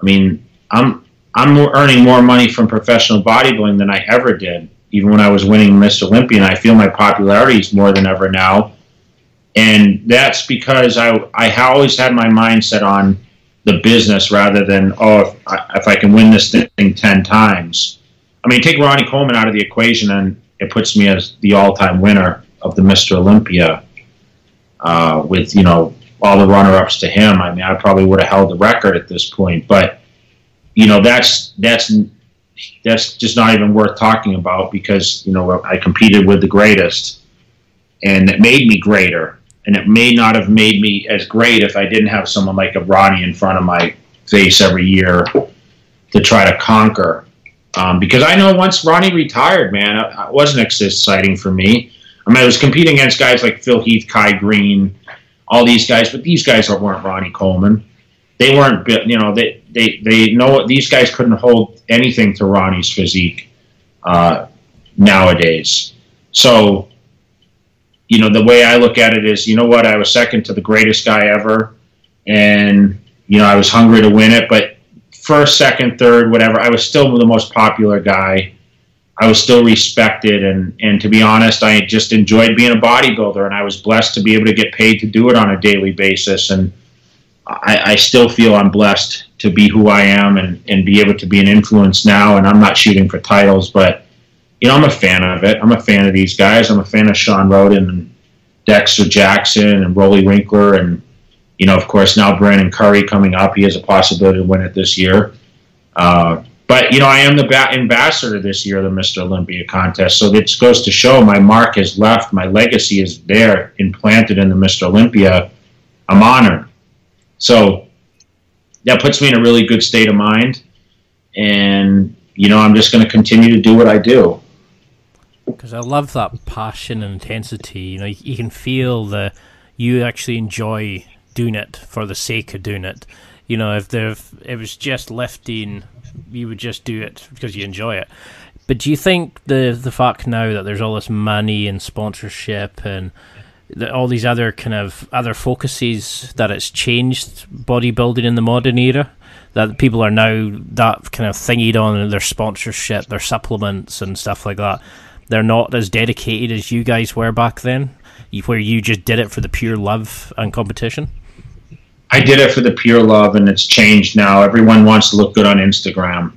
I mean, I'm, I'm earning more money from professional bodybuilding than I ever did, even when I was winning Mr. Olympia. And I feel my popularity is more than ever now. And that's because I, I always had my mindset on the business rather than oh if I, if I can win this thing ten times. I mean, take Ronnie Coleman out of the equation, and it puts me as the all-time winner of the Mr. Olympia. Uh, with you know all the runner-ups to him, I mean, I probably would have held the record at this point. But you know, that's that's that's just not even worth talking about because you know I competed with the greatest, and it made me greater and it may not have made me as great if I didn't have someone like a Ronnie in front of my face every year to try to conquer. Um, because I know once Ronnie retired, man, it wasn't as exciting for me. I mean, I was competing against guys like Phil Heath, Kai Greene, all these guys, but these guys weren't Ronnie Coleman. They weren't, you know, they they they know these guys couldn't hold anything to Ronnie's physique uh, nowadays. So you know, the way I look at it is, you know what, I was second to the greatest guy ever, and you know, I was hungry to win it, but first, second, third, whatever, I was still the most popular guy. I was still respected, and and to be honest, I just enjoyed being a bodybuilder, and I was blessed to be able to get paid to do it on a daily basis, and I, I still feel I'm blessed to be who I am and and be able to be an influence now. And I'm not shooting for titles, but you know, I'm a fan of it. I'm a fan of these guys. I'm a fan of Shawn Rhoden and Dexter Jackson and Roelly Winklaar and you know, of course, now Brandon Curry coming up. He has a possibility to win it this year. Uh, but but you know, I am the ba- ambassador this year of the Mr. Olympia contest, so this goes to show my mark has left, my legacy is there, implanted in the Mr. Olympia. I'm honored. So that puts me in a really good state of mind, and you know, I'm just going to continue to do what I do. Because I love that passion and intensity. You know, you, you can feel the you actually enjoy doing it for the sake of doing it. You know, if there if it was just lifting, you would just do it because you enjoy it. But do you think the the fact now that there's all this money and sponsorship and the, all these other kind of other focuses that it's changed bodybuilding in the modern era? That people are now that kind of thingied on their sponsorship, their supplements and stuff like that. They're not as dedicated as you guys were back then, where you just did it for the pure love and competition. I did it for the pure love, and it's changed now. Everyone wants to look good on Instagram.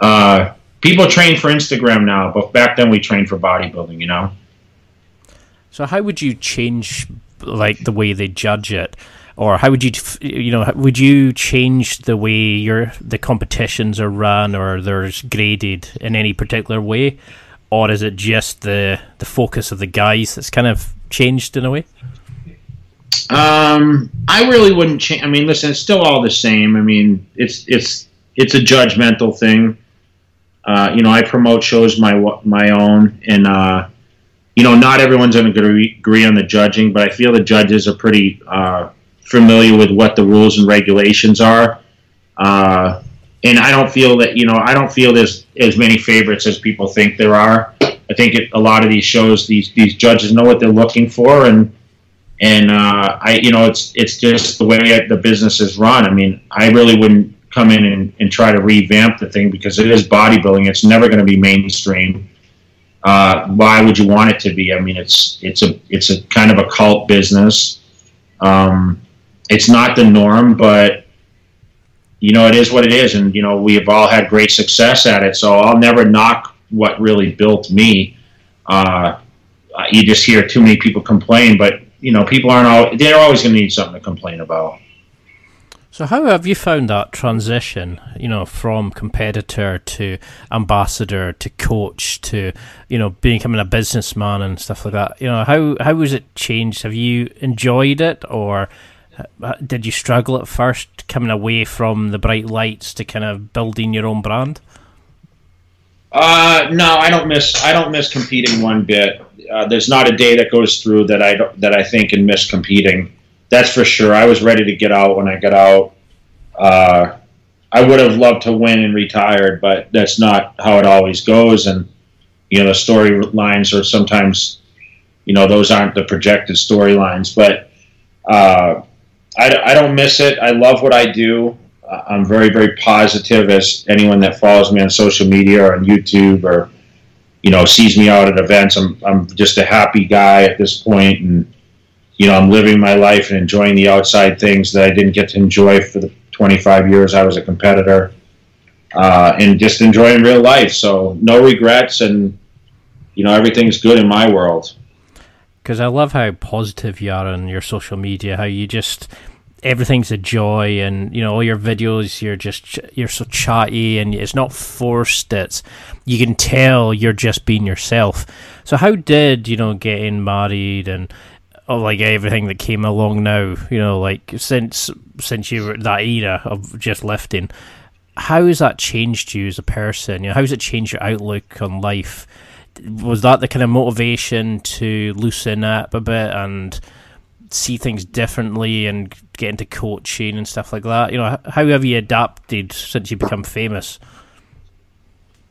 Uh, people train for Instagram now, but back then we trained for bodybuilding. You know. So how would you change like the way they judge it, or how would you you know would you change the way your the competitions are run or there's graded in any particular way, or is it just the the focus of the guys that's kind of changed in a way? Um, I really wouldn't change. I mean, listen, it's still all the same. I mean, it's it's it's a judgmental thing. Uh, you know, I promote shows my my own, and uh, you know, not everyone's going to agree, on the judging, but I feel the judges are pretty uh, familiar with what the rules and regulations are. Uh, and I don't feel that you know, I don't feel there's as many favorites as people think there are. I think it, a lot of these shows, these these judges know what they're looking for, and and uh, I, you know, it's it's just the way the business is run. I mean, I really wouldn't come in and, and try to revamp the thing because it is bodybuilding. It's never going to be mainstream. Uh, why would you want it to be? I mean, it's it's a it's a kind of a cult business. Um, it's not the norm, but you know, it is what it is, and you know, we have all had great success at it. So I'll never knock what really built me. Uh, you just hear too many people complain, but you know, people aren't all they're always going to need something to complain about. So how have you found that transition, you know, from competitor to ambassador to coach to, you know, becoming a businessman and stuff like that? You know, how how was it changed? Have you enjoyed it or uh, did you struggle at first coming away from the bright lights to kind of building your own brand? Uh, no, I don't miss I don't miss competing one bit uh, there's not a day that goes through that I that I think and miss competing. That's for sure. I was ready to get out when I got out. Uh, I would have loved to win and retired, but that's not how it always goes. And you know, the storylines are sometimes, you know, those aren't the projected storylines. But uh, I, I don't miss it. I love what I do. I'm very, very positive. As anyone that follows me on social media or on YouTube or you know, sees me out at events. I'm, I'm just a happy guy at this point, and you know, I'm living my life and enjoying the outside things that I didn't get to enjoy for the 25 years I was a competitor, uh, and just enjoying real life. So no regrets, and you know, everything's good in my world. Because I love how positive you are on your social media. How you just everything's a joy and you know all your videos you're just you're so chatty and it's not forced it's you can tell you're just being yourself so how did you know getting married and oh, like everything that came along now you know like since since you were that era of just lifting how has that changed you as a person you know how has it changed your outlook on life was that the kind of motivation to loosen up a bit and see things differently and get into coaching and stuff like that? You know, how have you adapted since you become famous?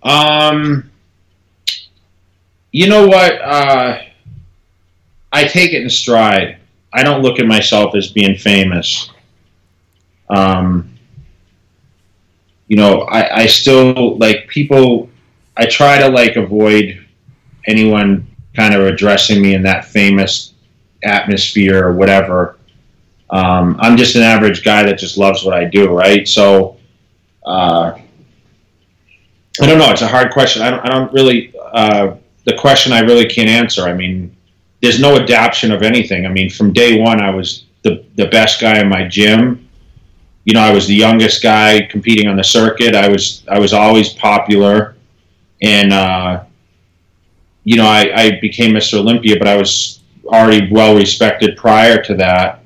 Um, you know what? Uh, I take it in stride. I don't look at myself as being famous. Um, you know, I, I still like people. I try to like avoid anyone kind of addressing me in that famous atmosphere or whatever. Um, I'm just an average guy that just loves what I do, right? So, uh, I don't know. It's a hard question. I don't, I don't really, uh, the question I really can't answer. I mean, there's no adaptation of anything. I mean, from day one, I was the, the best guy in my gym. you know, I was the youngest guy competing on the circuit. I was I was always popular, and uh, you know, I, I became Mr. Olympia, but I was already well respected prior to that.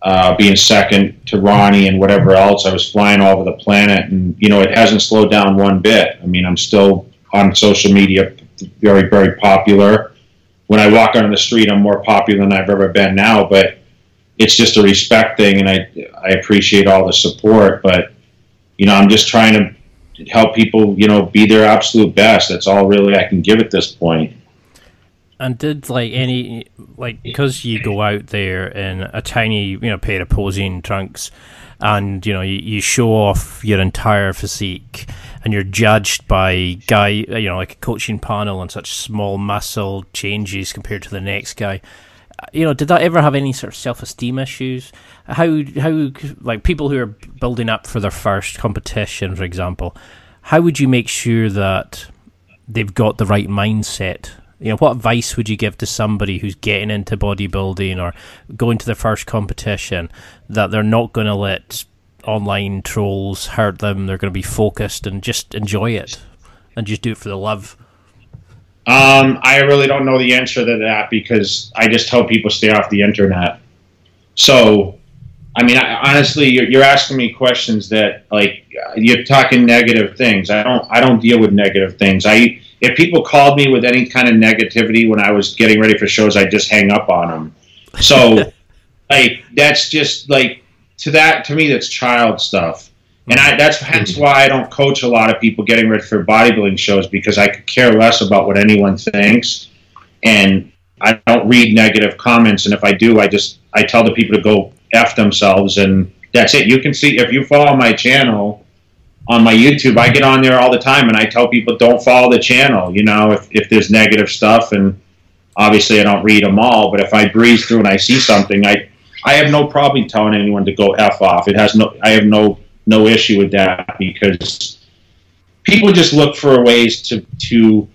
Uh, being second to Ronnie and whatever else, I was flying all over the planet, and you know, it hasn't slowed down one bit. I mean, I'm still on social media, very very popular. When I walk on the street, I'm more popular than I've ever been now, but it's just a respect thing, and I I appreciate all the support. But you know, I'm just trying to help people, you know, be their absolute best. That's all really I can give at this point. And did like any like because you go out there in a tiny you know pair of posing trunks, and you know you, you show off your entire physique, and you're judged by guy you know like a coaching panel on such small muscle changes compared to the next guy. Uh, you know, did that ever have any sort of self esteem issues? How how like people who are building up for their first competition, for example, how would you make sure that they've got the right mindset you know, what advice would you give to somebody who's getting into bodybuilding or going to their first competition that they're not going to let online trolls hurt them? They're going to be focused and just enjoy it and just do it for the love. Um, I really don't know the answer to that because I just tell people stay off the internet. So, I mean, I, honestly, you're, you're asking me questions that like you're talking negative things. I don't, I don't deal with negative things. I if people called me with any kind of negativity when I was getting ready for shows, I'd just hang up on them. So, like, that's just like to that to me, that's child stuff, and I that's mm-hmm. hence why I don't coach a lot of people getting ready for bodybuilding shows because I could care less about what anyone thinks, and I don't read negative comments, and if I do, I just I tell the people to go f themselves, and that's it. You can see if you follow my channel on my YouTube, I get on there all the time and I tell people don't follow the channel. You know, if, if there's negative stuff, and obviously I don't read them all, but if I breeze through and I see something, I I have no problem telling anyone to go f off. It has no, I have no no issue with that because people just look for ways to to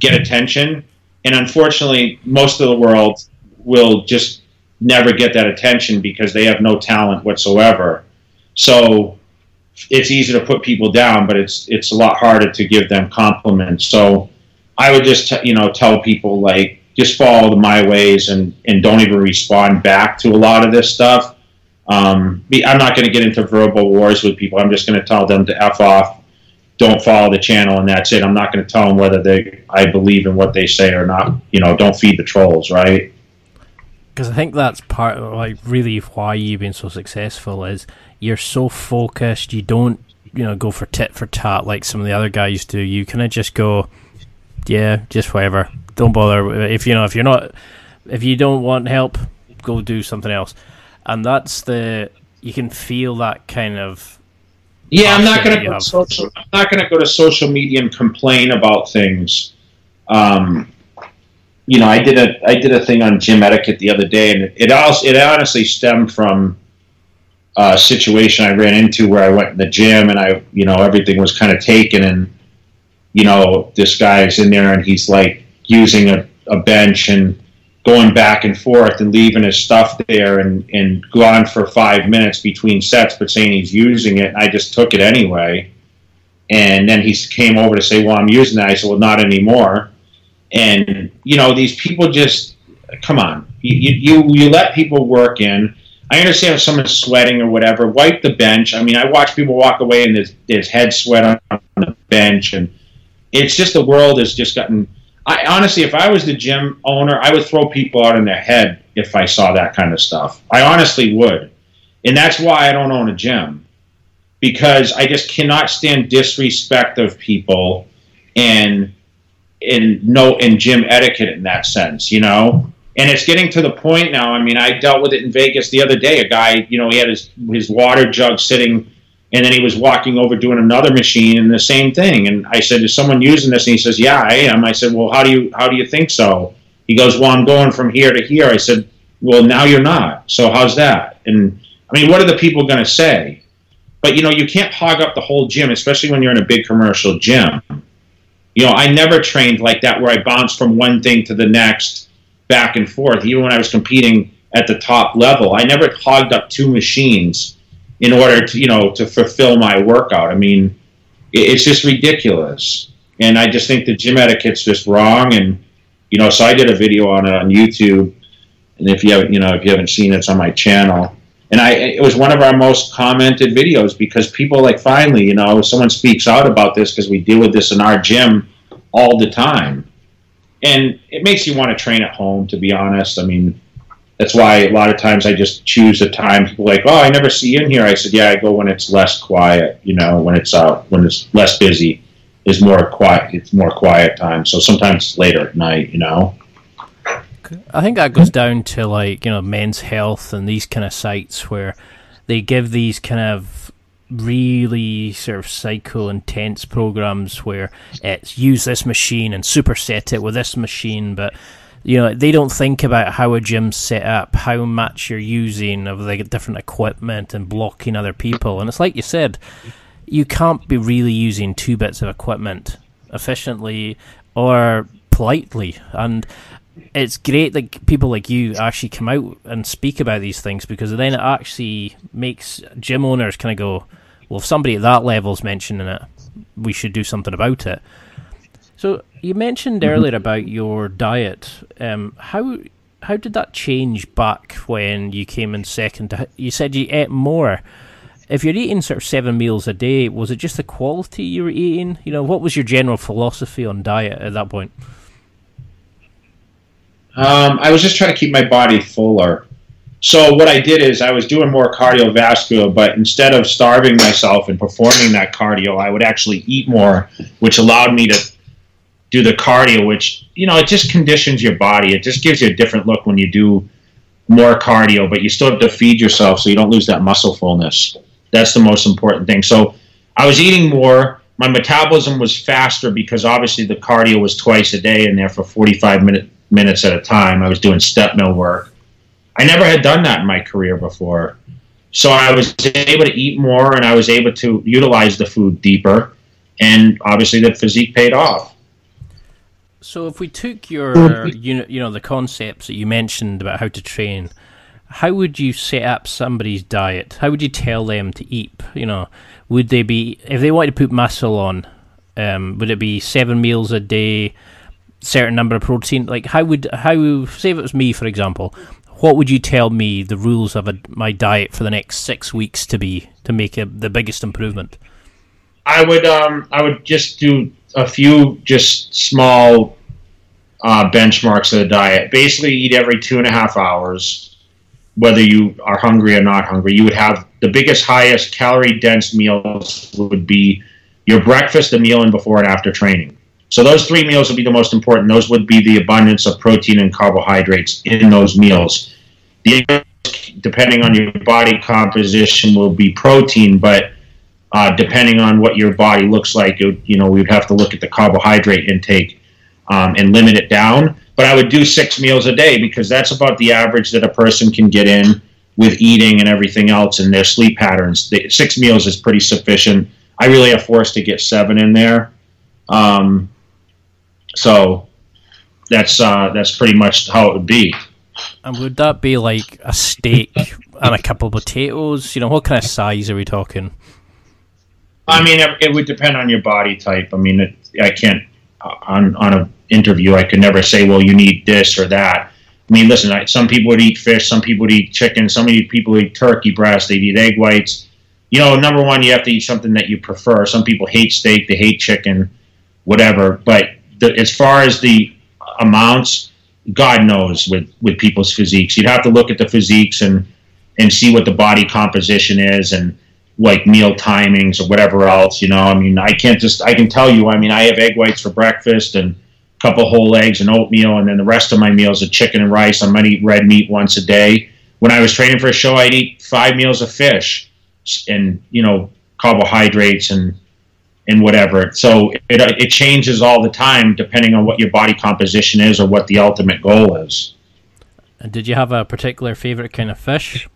get attention, and unfortunately, most of the world will just never get that attention because they have no talent whatsoever. So it's easy to put people down, but it's it's a lot harder to give them compliments. So I would just t- you know tell people like just follow my ways and and don't even respond back to a lot of this stuff. Um, I'm not going to get into verbal wars with people. I'm just going to tell them to f off, don't follow the channel, and that's it. I'm not going to tell them whether they I believe in what they say or not. You know, don't feed the trolls, right? Because I think that's part of like really why you've been so successful is you're so focused. You don't, you know, go for tit for tat like some of the other guys do. You kind of just go, yeah, just whatever. Don't bother. If you know, if you're not, if you don't want help, go do something else. And that's the you can feel that kind of. Yeah, I'm not gonna go social. I'm not gonna go to social media and complain about things. Um, you know, I did a I did a thing on gym etiquette the other day, and it, it also it honestly stemmed from a situation I ran into where I went in the gym and I, you know, everything was kind of taken and, you know, this guy's in there and he's like using a, a bench and going back and forth and leaving his stuff there and, and gone for five minutes between sets, but saying he's using it. I just took it anyway. And then he came over to say, well, I'm using that. I said, well, not anymore. And, you know, these people just, come on, you, you, you let people work in I understand if someone's sweating or whatever, wipe the bench. I mean, I watch people walk away and there's, there's head sweat on, the bench, and it's just the world has just gotten. I honestly, if I was the gym owner, I would throw people out in their head if I saw that kind of stuff. I honestly would, and that's why I don't own a gym because I just cannot stand disrespect of people and in no in gym etiquette in that sense. You know, and it's getting to the point now. I mean, I dealt with it in Vegas the other day. A guy, you know, he had his his water jug sitting, and then he was walking over doing another machine, and the same thing. And I said, "Is someone using this?" And he says, "Yeah, I am." I said, "Well, how do you how do you think so?" He goes, "Well, I'm going from here to here." I said, "Well, now you're not. So how's that?" And I mean, what are the people going to say? But you know, you can't hog up the whole gym, especially when you're in a big commercial gym. You know, I never trained like that where I bounced from one thing to the next back and forth. Even when I was competing at the top level, I never hogged up two machines in order to you know to fulfill my workout. I mean, it's just ridiculous, and I just think the gym etiquette's just wrong. And you know, so I did a video on it on YouTube, and if you haven't you know if you haven't seen it, it's on my channel. And I, it was one of our most commented videos because people like finally, you know, someone speaks out about this because we deal with this in our gym all the time, and it makes you want to train at home. To be honest, I mean, that's why a lot of times I just choose a time. People like, oh, I never see you in here. I said, yeah, I go when it's less quiet. You know, when it's uh, when it's less busy, is more quiet. It's more quiet time. So sometimes later at night. You know. I think that goes down to like you know Men's Health and these kind of sites where they give these kind of really sort of psycho intense programs where it's use this machine and superset it with this machine, but you know they don't think about how a gym's set up, how much you're using of the different equipment and blocking other people. And it's like you said, you can't be really using two bits of equipment efficiently or politely. And it's great that people like you actually come out and speak about these things because then it actually makes gym owners kind of go, well, if somebody at that level's mentioning it, we should do something about it. So you mentioned mm-hmm. earlier about your diet. Um, how how did that change back when you came in second? You said you ate more. If you're eating sort of seven meals a day, was it just the quality you were eating? You know, what was your general philosophy on diet at that point? Um, I was just trying to keep my body fuller. So what I did is I was doing more cardiovascular, but instead of starving myself and performing that cardio, I would actually eat more, which allowed me to do the cardio, which you know it just conditions your body. It just gives you a different look when you do more cardio, but you still have to feed yourself so you don't lose that muscle fullness. That's the most important thing. So I was eating more. My metabolism was faster because obviously the cardio was twice a day in there for 45 minute, minutes at a time. I was doing step mill work. I never had done that in my career before. So I was able to eat more and I was able to utilize the food deeper. And obviously the physique paid off. So if we took your you you know the concepts that you mentioned about how to train, how would you set up somebody's diet? How would you tell them to eat? You know, would they be if they wanted to put muscle on? Um, would it be seven meals a day, certain number of protein? Like how would how say if it was me for example, what would you tell me the rules of a, my diet for the next six weeks to be to make a, the biggest improvement? I would um I would just do a few just small uh, benchmarks of the diet. Basically, eat every two and a half hours, whether you are hungry or not hungry. You would have the biggest, highest calorie dense meals would be your breakfast, the meal, and before and after training. So those three meals would be the most important. Those would be the abundance of protein and carbohydrates in those meals. The depending on your body composition will be protein, but uh, depending on what your body looks like, it, you know, we'd have to look at the carbohydrate intake um, and limit it down. But I would do six meals a day because that's about the average that a person can get in with eating and everything else and their sleep patterns. The, six meals is pretty sufficient. I really have forced to get seven in there. Um, so that's uh, that's pretty much how it would be. And would that be like a steak and a couple of potatoes? You know, what kind of size are we talking? I mean, it, it would depend on your body type. I mean, it, I can't uh, on on an interview. I could never say, well, you need this or that. I mean, listen, I, some people would eat fish, some people would eat chicken, some people eat turkey breast, they eat egg whites. You know, number one, you have to eat something that you prefer. Some people hate steak, they hate chicken, whatever. But the, as far as the amounts, God knows with with people's physiques. You'd have to look at the physiques and and see what the body composition is and like meal timings or whatever else. You know, I mean, I can't just I can tell you. I mean, I have egg whites for breakfast and a couple whole eggs and oatmeal, and then the rest of my meals are chicken and rice. I might eat red meat once a day. When I was training for a show, I'd eat five meals of fish and you know carbohydrates and and whatever. So it, uh, it changes all the time depending on what your body composition is or what the ultimate goal is. And did you have a particular favorite kind of fish?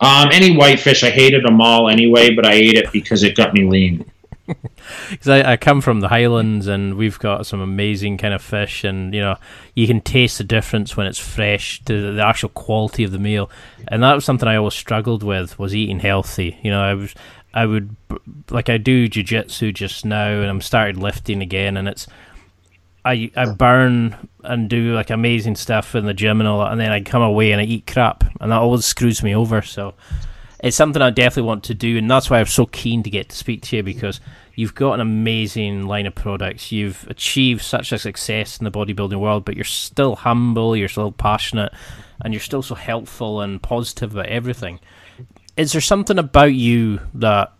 Um, any whitefish, I hated them all anyway, but I ate it because it got me lean. Because I, I come from the Highlands and we've got some amazing kind of fish, and you know you can taste the difference when it's fresh to the actual quality of the meal, and that was something I always struggled with was eating healthy. You know, I was I would like I do jujitsu just now, and I'm started lifting again, and it's I I burn and do like amazing stuff in the gym and all that, and then I come away and I eat crap, and that always screws me over. So it's something I definitely want to do, and that's why I'm so keen to get to speak to you because you've got an amazing line of products. You've achieved such a success in the bodybuilding world, but you're still humble, you're still passionate, and you're still so helpful and positive about everything. Is there something about you that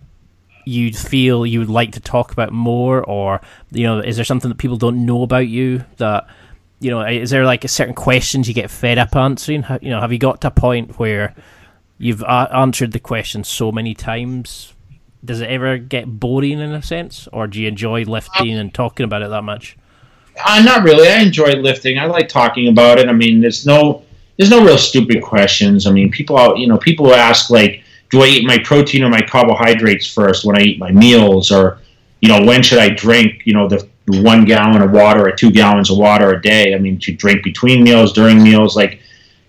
you feel you would like to talk about more, or you know, is there something that people don't know about you that you know? Is there like a certain questions you get fed up answering? You know, have you got to a point where you've answered the question so many times? Does it ever get boring in a sense, or do you enjoy lifting and talking about it that much? i uh, not really. I enjoy lifting. I like talking about it. I mean, there's no there's no real stupid questions. I mean, people you know people ask like do I eat my protein or my carbohydrates first when I eat my meals, or you know, when should I drink, you know, the one gallon of water or two gallons of water a day? I mean, to drink between meals, during meals, like,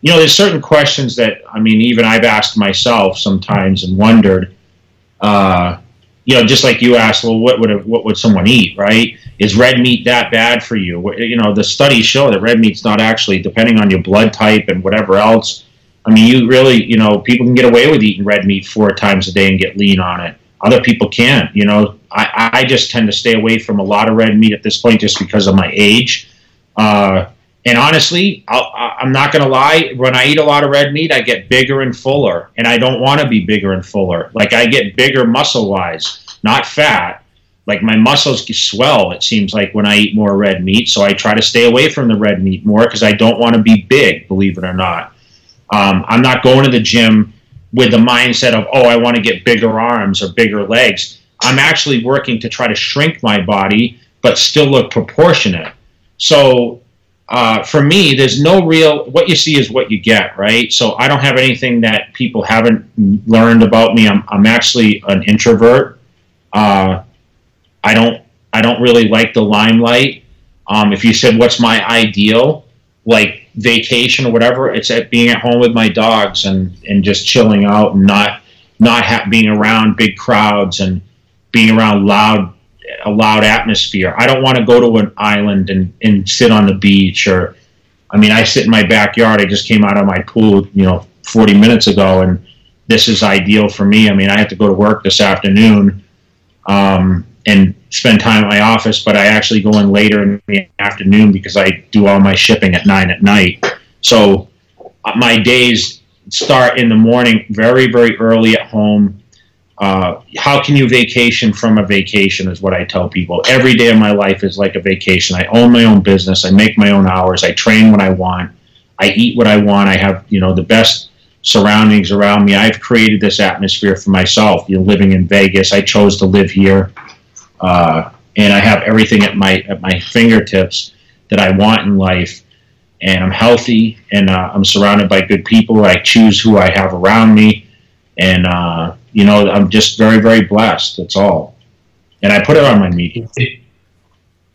you know, there's certain questions that I mean, even I've asked myself sometimes and wondered. Uh, you know, just like you asked, well, what would what would someone eat, right? Is red meat that bad for you? You know, the studies show that red meat's not actually, depending on your blood type and whatever else, I mean, you really, you know, people can get away with eating red meat four times a day and get lean on it. Other people can't. You know, I, I just tend to stay away from a lot of red meat at this point just because of my age. Uh, and honestly, i am not going to lie. When I eat a lot of red meat, I get bigger and fuller, and I don't want to be bigger and fuller. Like I get bigger muscle wise, not fat. Like my muscles swell. It seems like when I eat more red meat, so I try to stay away from the red meat more because I don't want to be big. Believe it or not. Um, I'm not going to the gym with the mindset of, oh, I want to get bigger arms or bigger legs. I'm actually working to try to shrink my body, but still look proportionate. So uh, for me, there's no real, what you see is what you get, right? So I don't have anything that people haven't learned about me. I'm, I'm actually an introvert. Uh, I don't, I don't really like the limelight. Um, if you said, what's my ideal? Like, vacation or whatever. It's at being at home with my dogs and, and just chilling out and not not ha- being around big crowds and being around loud a loud atmosphere. I don't want to go to an island and, and sit on the beach or I mean I sit in my backyard. I just came out of my pool, you know, 40 minutes ago and this is ideal for me. I mean, I have to go to work this afternoon. Um, and spend time at my office, but I actually go in later in the afternoon because I do all my shipping at nine at night. So uh, my days start in the morning very, very early at home. Uh, how can you vacation from a vacation is what I tell people. Every day of my life is like a vacation. I own my own business. I make my own hours. I train when I want. I eat what I want. I have, you know, the best surroundings around me. I've created this atmosphere for myself. You know, living in Vegas, I chose to live here uh, and I have everything at my at my fingertips that I want in life. And I'm healthy, and uh, I'm surrounded by good people. I choose who I have around me, and uh, you know I'm just very very blessed. That's all. And I put it on my media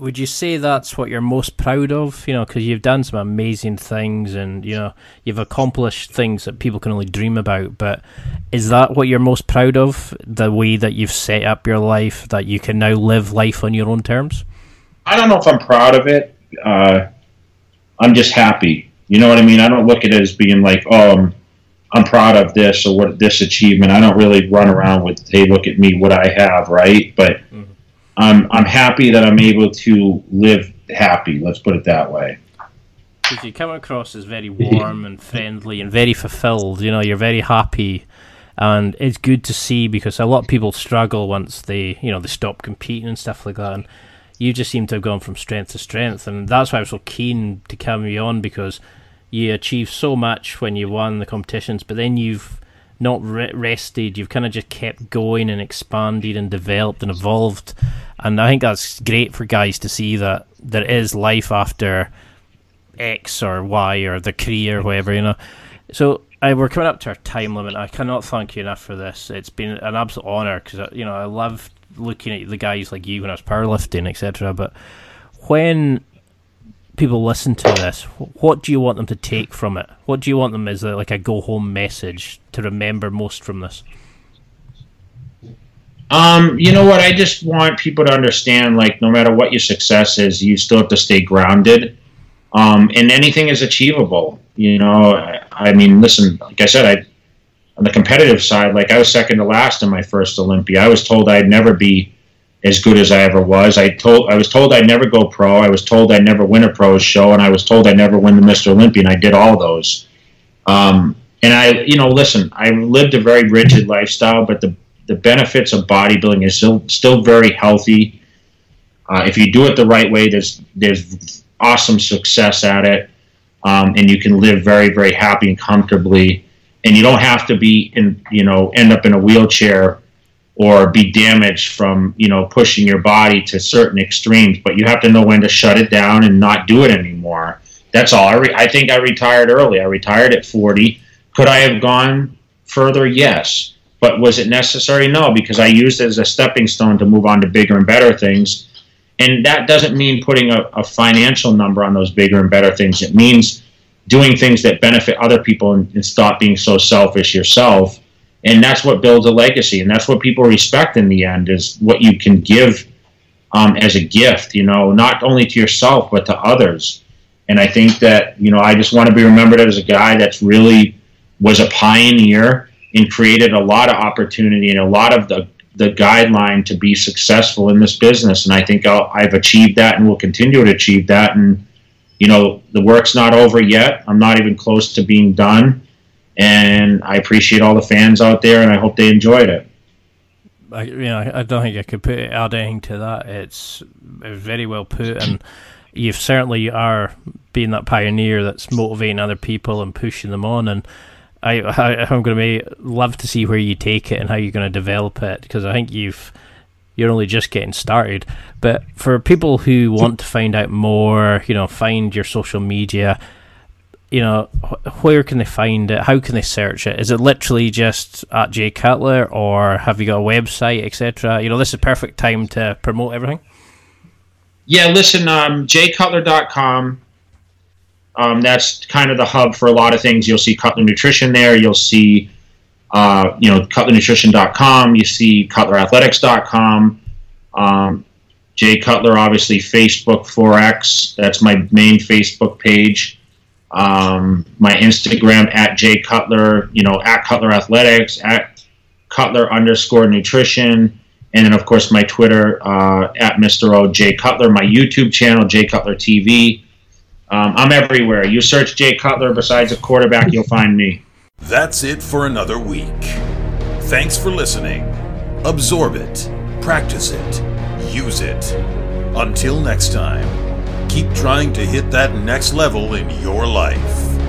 would you say that's what you're most proud of? You know, because you've done some amazing things, and you know you've accomplished things that people can only dream about. But is that what you're most proud of? The way that you've set up your life, that you can now live life on your own terms. I don't know if I'm proud of it. Uh, I'm just happy. You know what I mean? I don't look at it as being like, oh, I'm, I'm proud of this or what this achievement. I don't really run around with, hey, look at me, what I have, right? But mm-hmm I'm I'm happy that I'm able to live happy. Let's put it that way. Because you come across as very warm and friendly and very fulfilled. You know, you're very happy, and it's good to see because a lot of people struggle once they you know they stop competing and stuff like that. And you just seem to have gone from strength to strength, and that's why I was so keen to come you on because you achieved so much when you won the competitions, but then you've not re- rested. You've kind of just kept going and expanded and developed and evolved. And I think that's great for guys to see that there is life after X or Y or the career or whatever, you know. So I, we're coming up to our time limit. I cannot thank you enough for this. It's been an absolute honour because, you know, I love looking at the guys like you when I was powerlifting, etc. But when people listen to this, what do you want them to take from it? What do you want them as a, like a go home message to remember most from this? Um, you know what? I just want people to understand, like, no matter what your success is, you still have to stay grounded. Um, and anything is achievable. You know, I, I mean, listen, like I said, I on the competitive side, like I was second to last in my first Olympia. I was told I'd never be as good as I ever was. I told I was told I'd never go pro. I was told I'd never win a pro show, and I was told I'd never win the Mr. Olympia. And I did all those. Um, and I, you know, listen, I lived a very rigid lifestyle, but the the benefits of bodybuilding is still still very healthy. Uh, if you do it the right way, there's there's awesome success at it, um, and you can live very very happy and comfortably. And you don't have to be in you know end up in a wheelchair or be damaged from you know pushing your body to certain extremes. But you have to know when to shut it down and not do it anymore. That's all. I, re- I think I retired early. I retired at 40. Could I have gone further? Yes. But was it necessary? No, because I used it as a stepping stone to move on to bigger and better things. And that doesn't mean putting a, a financial number on those bigger and better things. It means doing things that benefit other people and, and stop being so selfish yourself. And that's what builds a legacy. And that's what people respect in the end is what you can give um, as a gift, you know, not only to yourself, but to others. And I think that, you know, I just want to be remembered as a guy that's really was a pioneer and created a lot of opportunity and a lot of the the guideline to be successful in this business. And I think i have achieved that and will continue to achieve that. And you know, the work's not over yet. I'm not even close to being done. And I appreciate all the fans out there, and I hope they enjoyed it. I, you know, I don't think I could put add anything to that. It's, it's very well put, and you certainly are being that pioneer that's motivating other people and pushing them on. And I, I am going to love to see where you take it and how you're going to develop it because I think you've you're only just getting started. But for people who want to find out more, you know, find your social media. You know, where can they find it? How can they search it? Is it literally just at Jay Cutler, or have you got a website, etc.? You know, this is perfect time to promote everything. Yeah, listen, um, jaycutler.com um, that's kind of the hub for a lot of things. You'll see Cutler Nutrition there. You'll see, uh, you know, CutlerNutrition.com. You see CutlerAthletics.com. Um, Jay Cutler, obviously, Facebook 4X. That's my main Facebook page. Um, my Instagram at Jay Cutler, you know, at Cutler Athletics, at Cutler underscore nutrition. And then, of course, my Twitter uh, at Mr. O. Jay Cutler. My YouTube channel, Jay Cutler TV. Um, I'm everywhere. You search Jay Cutler besides a quarterback, you'll find me. That's it for another week. Thanks for listening. Absorb it, practice it, use it. Until next time, keep trying to hit that next level in your life.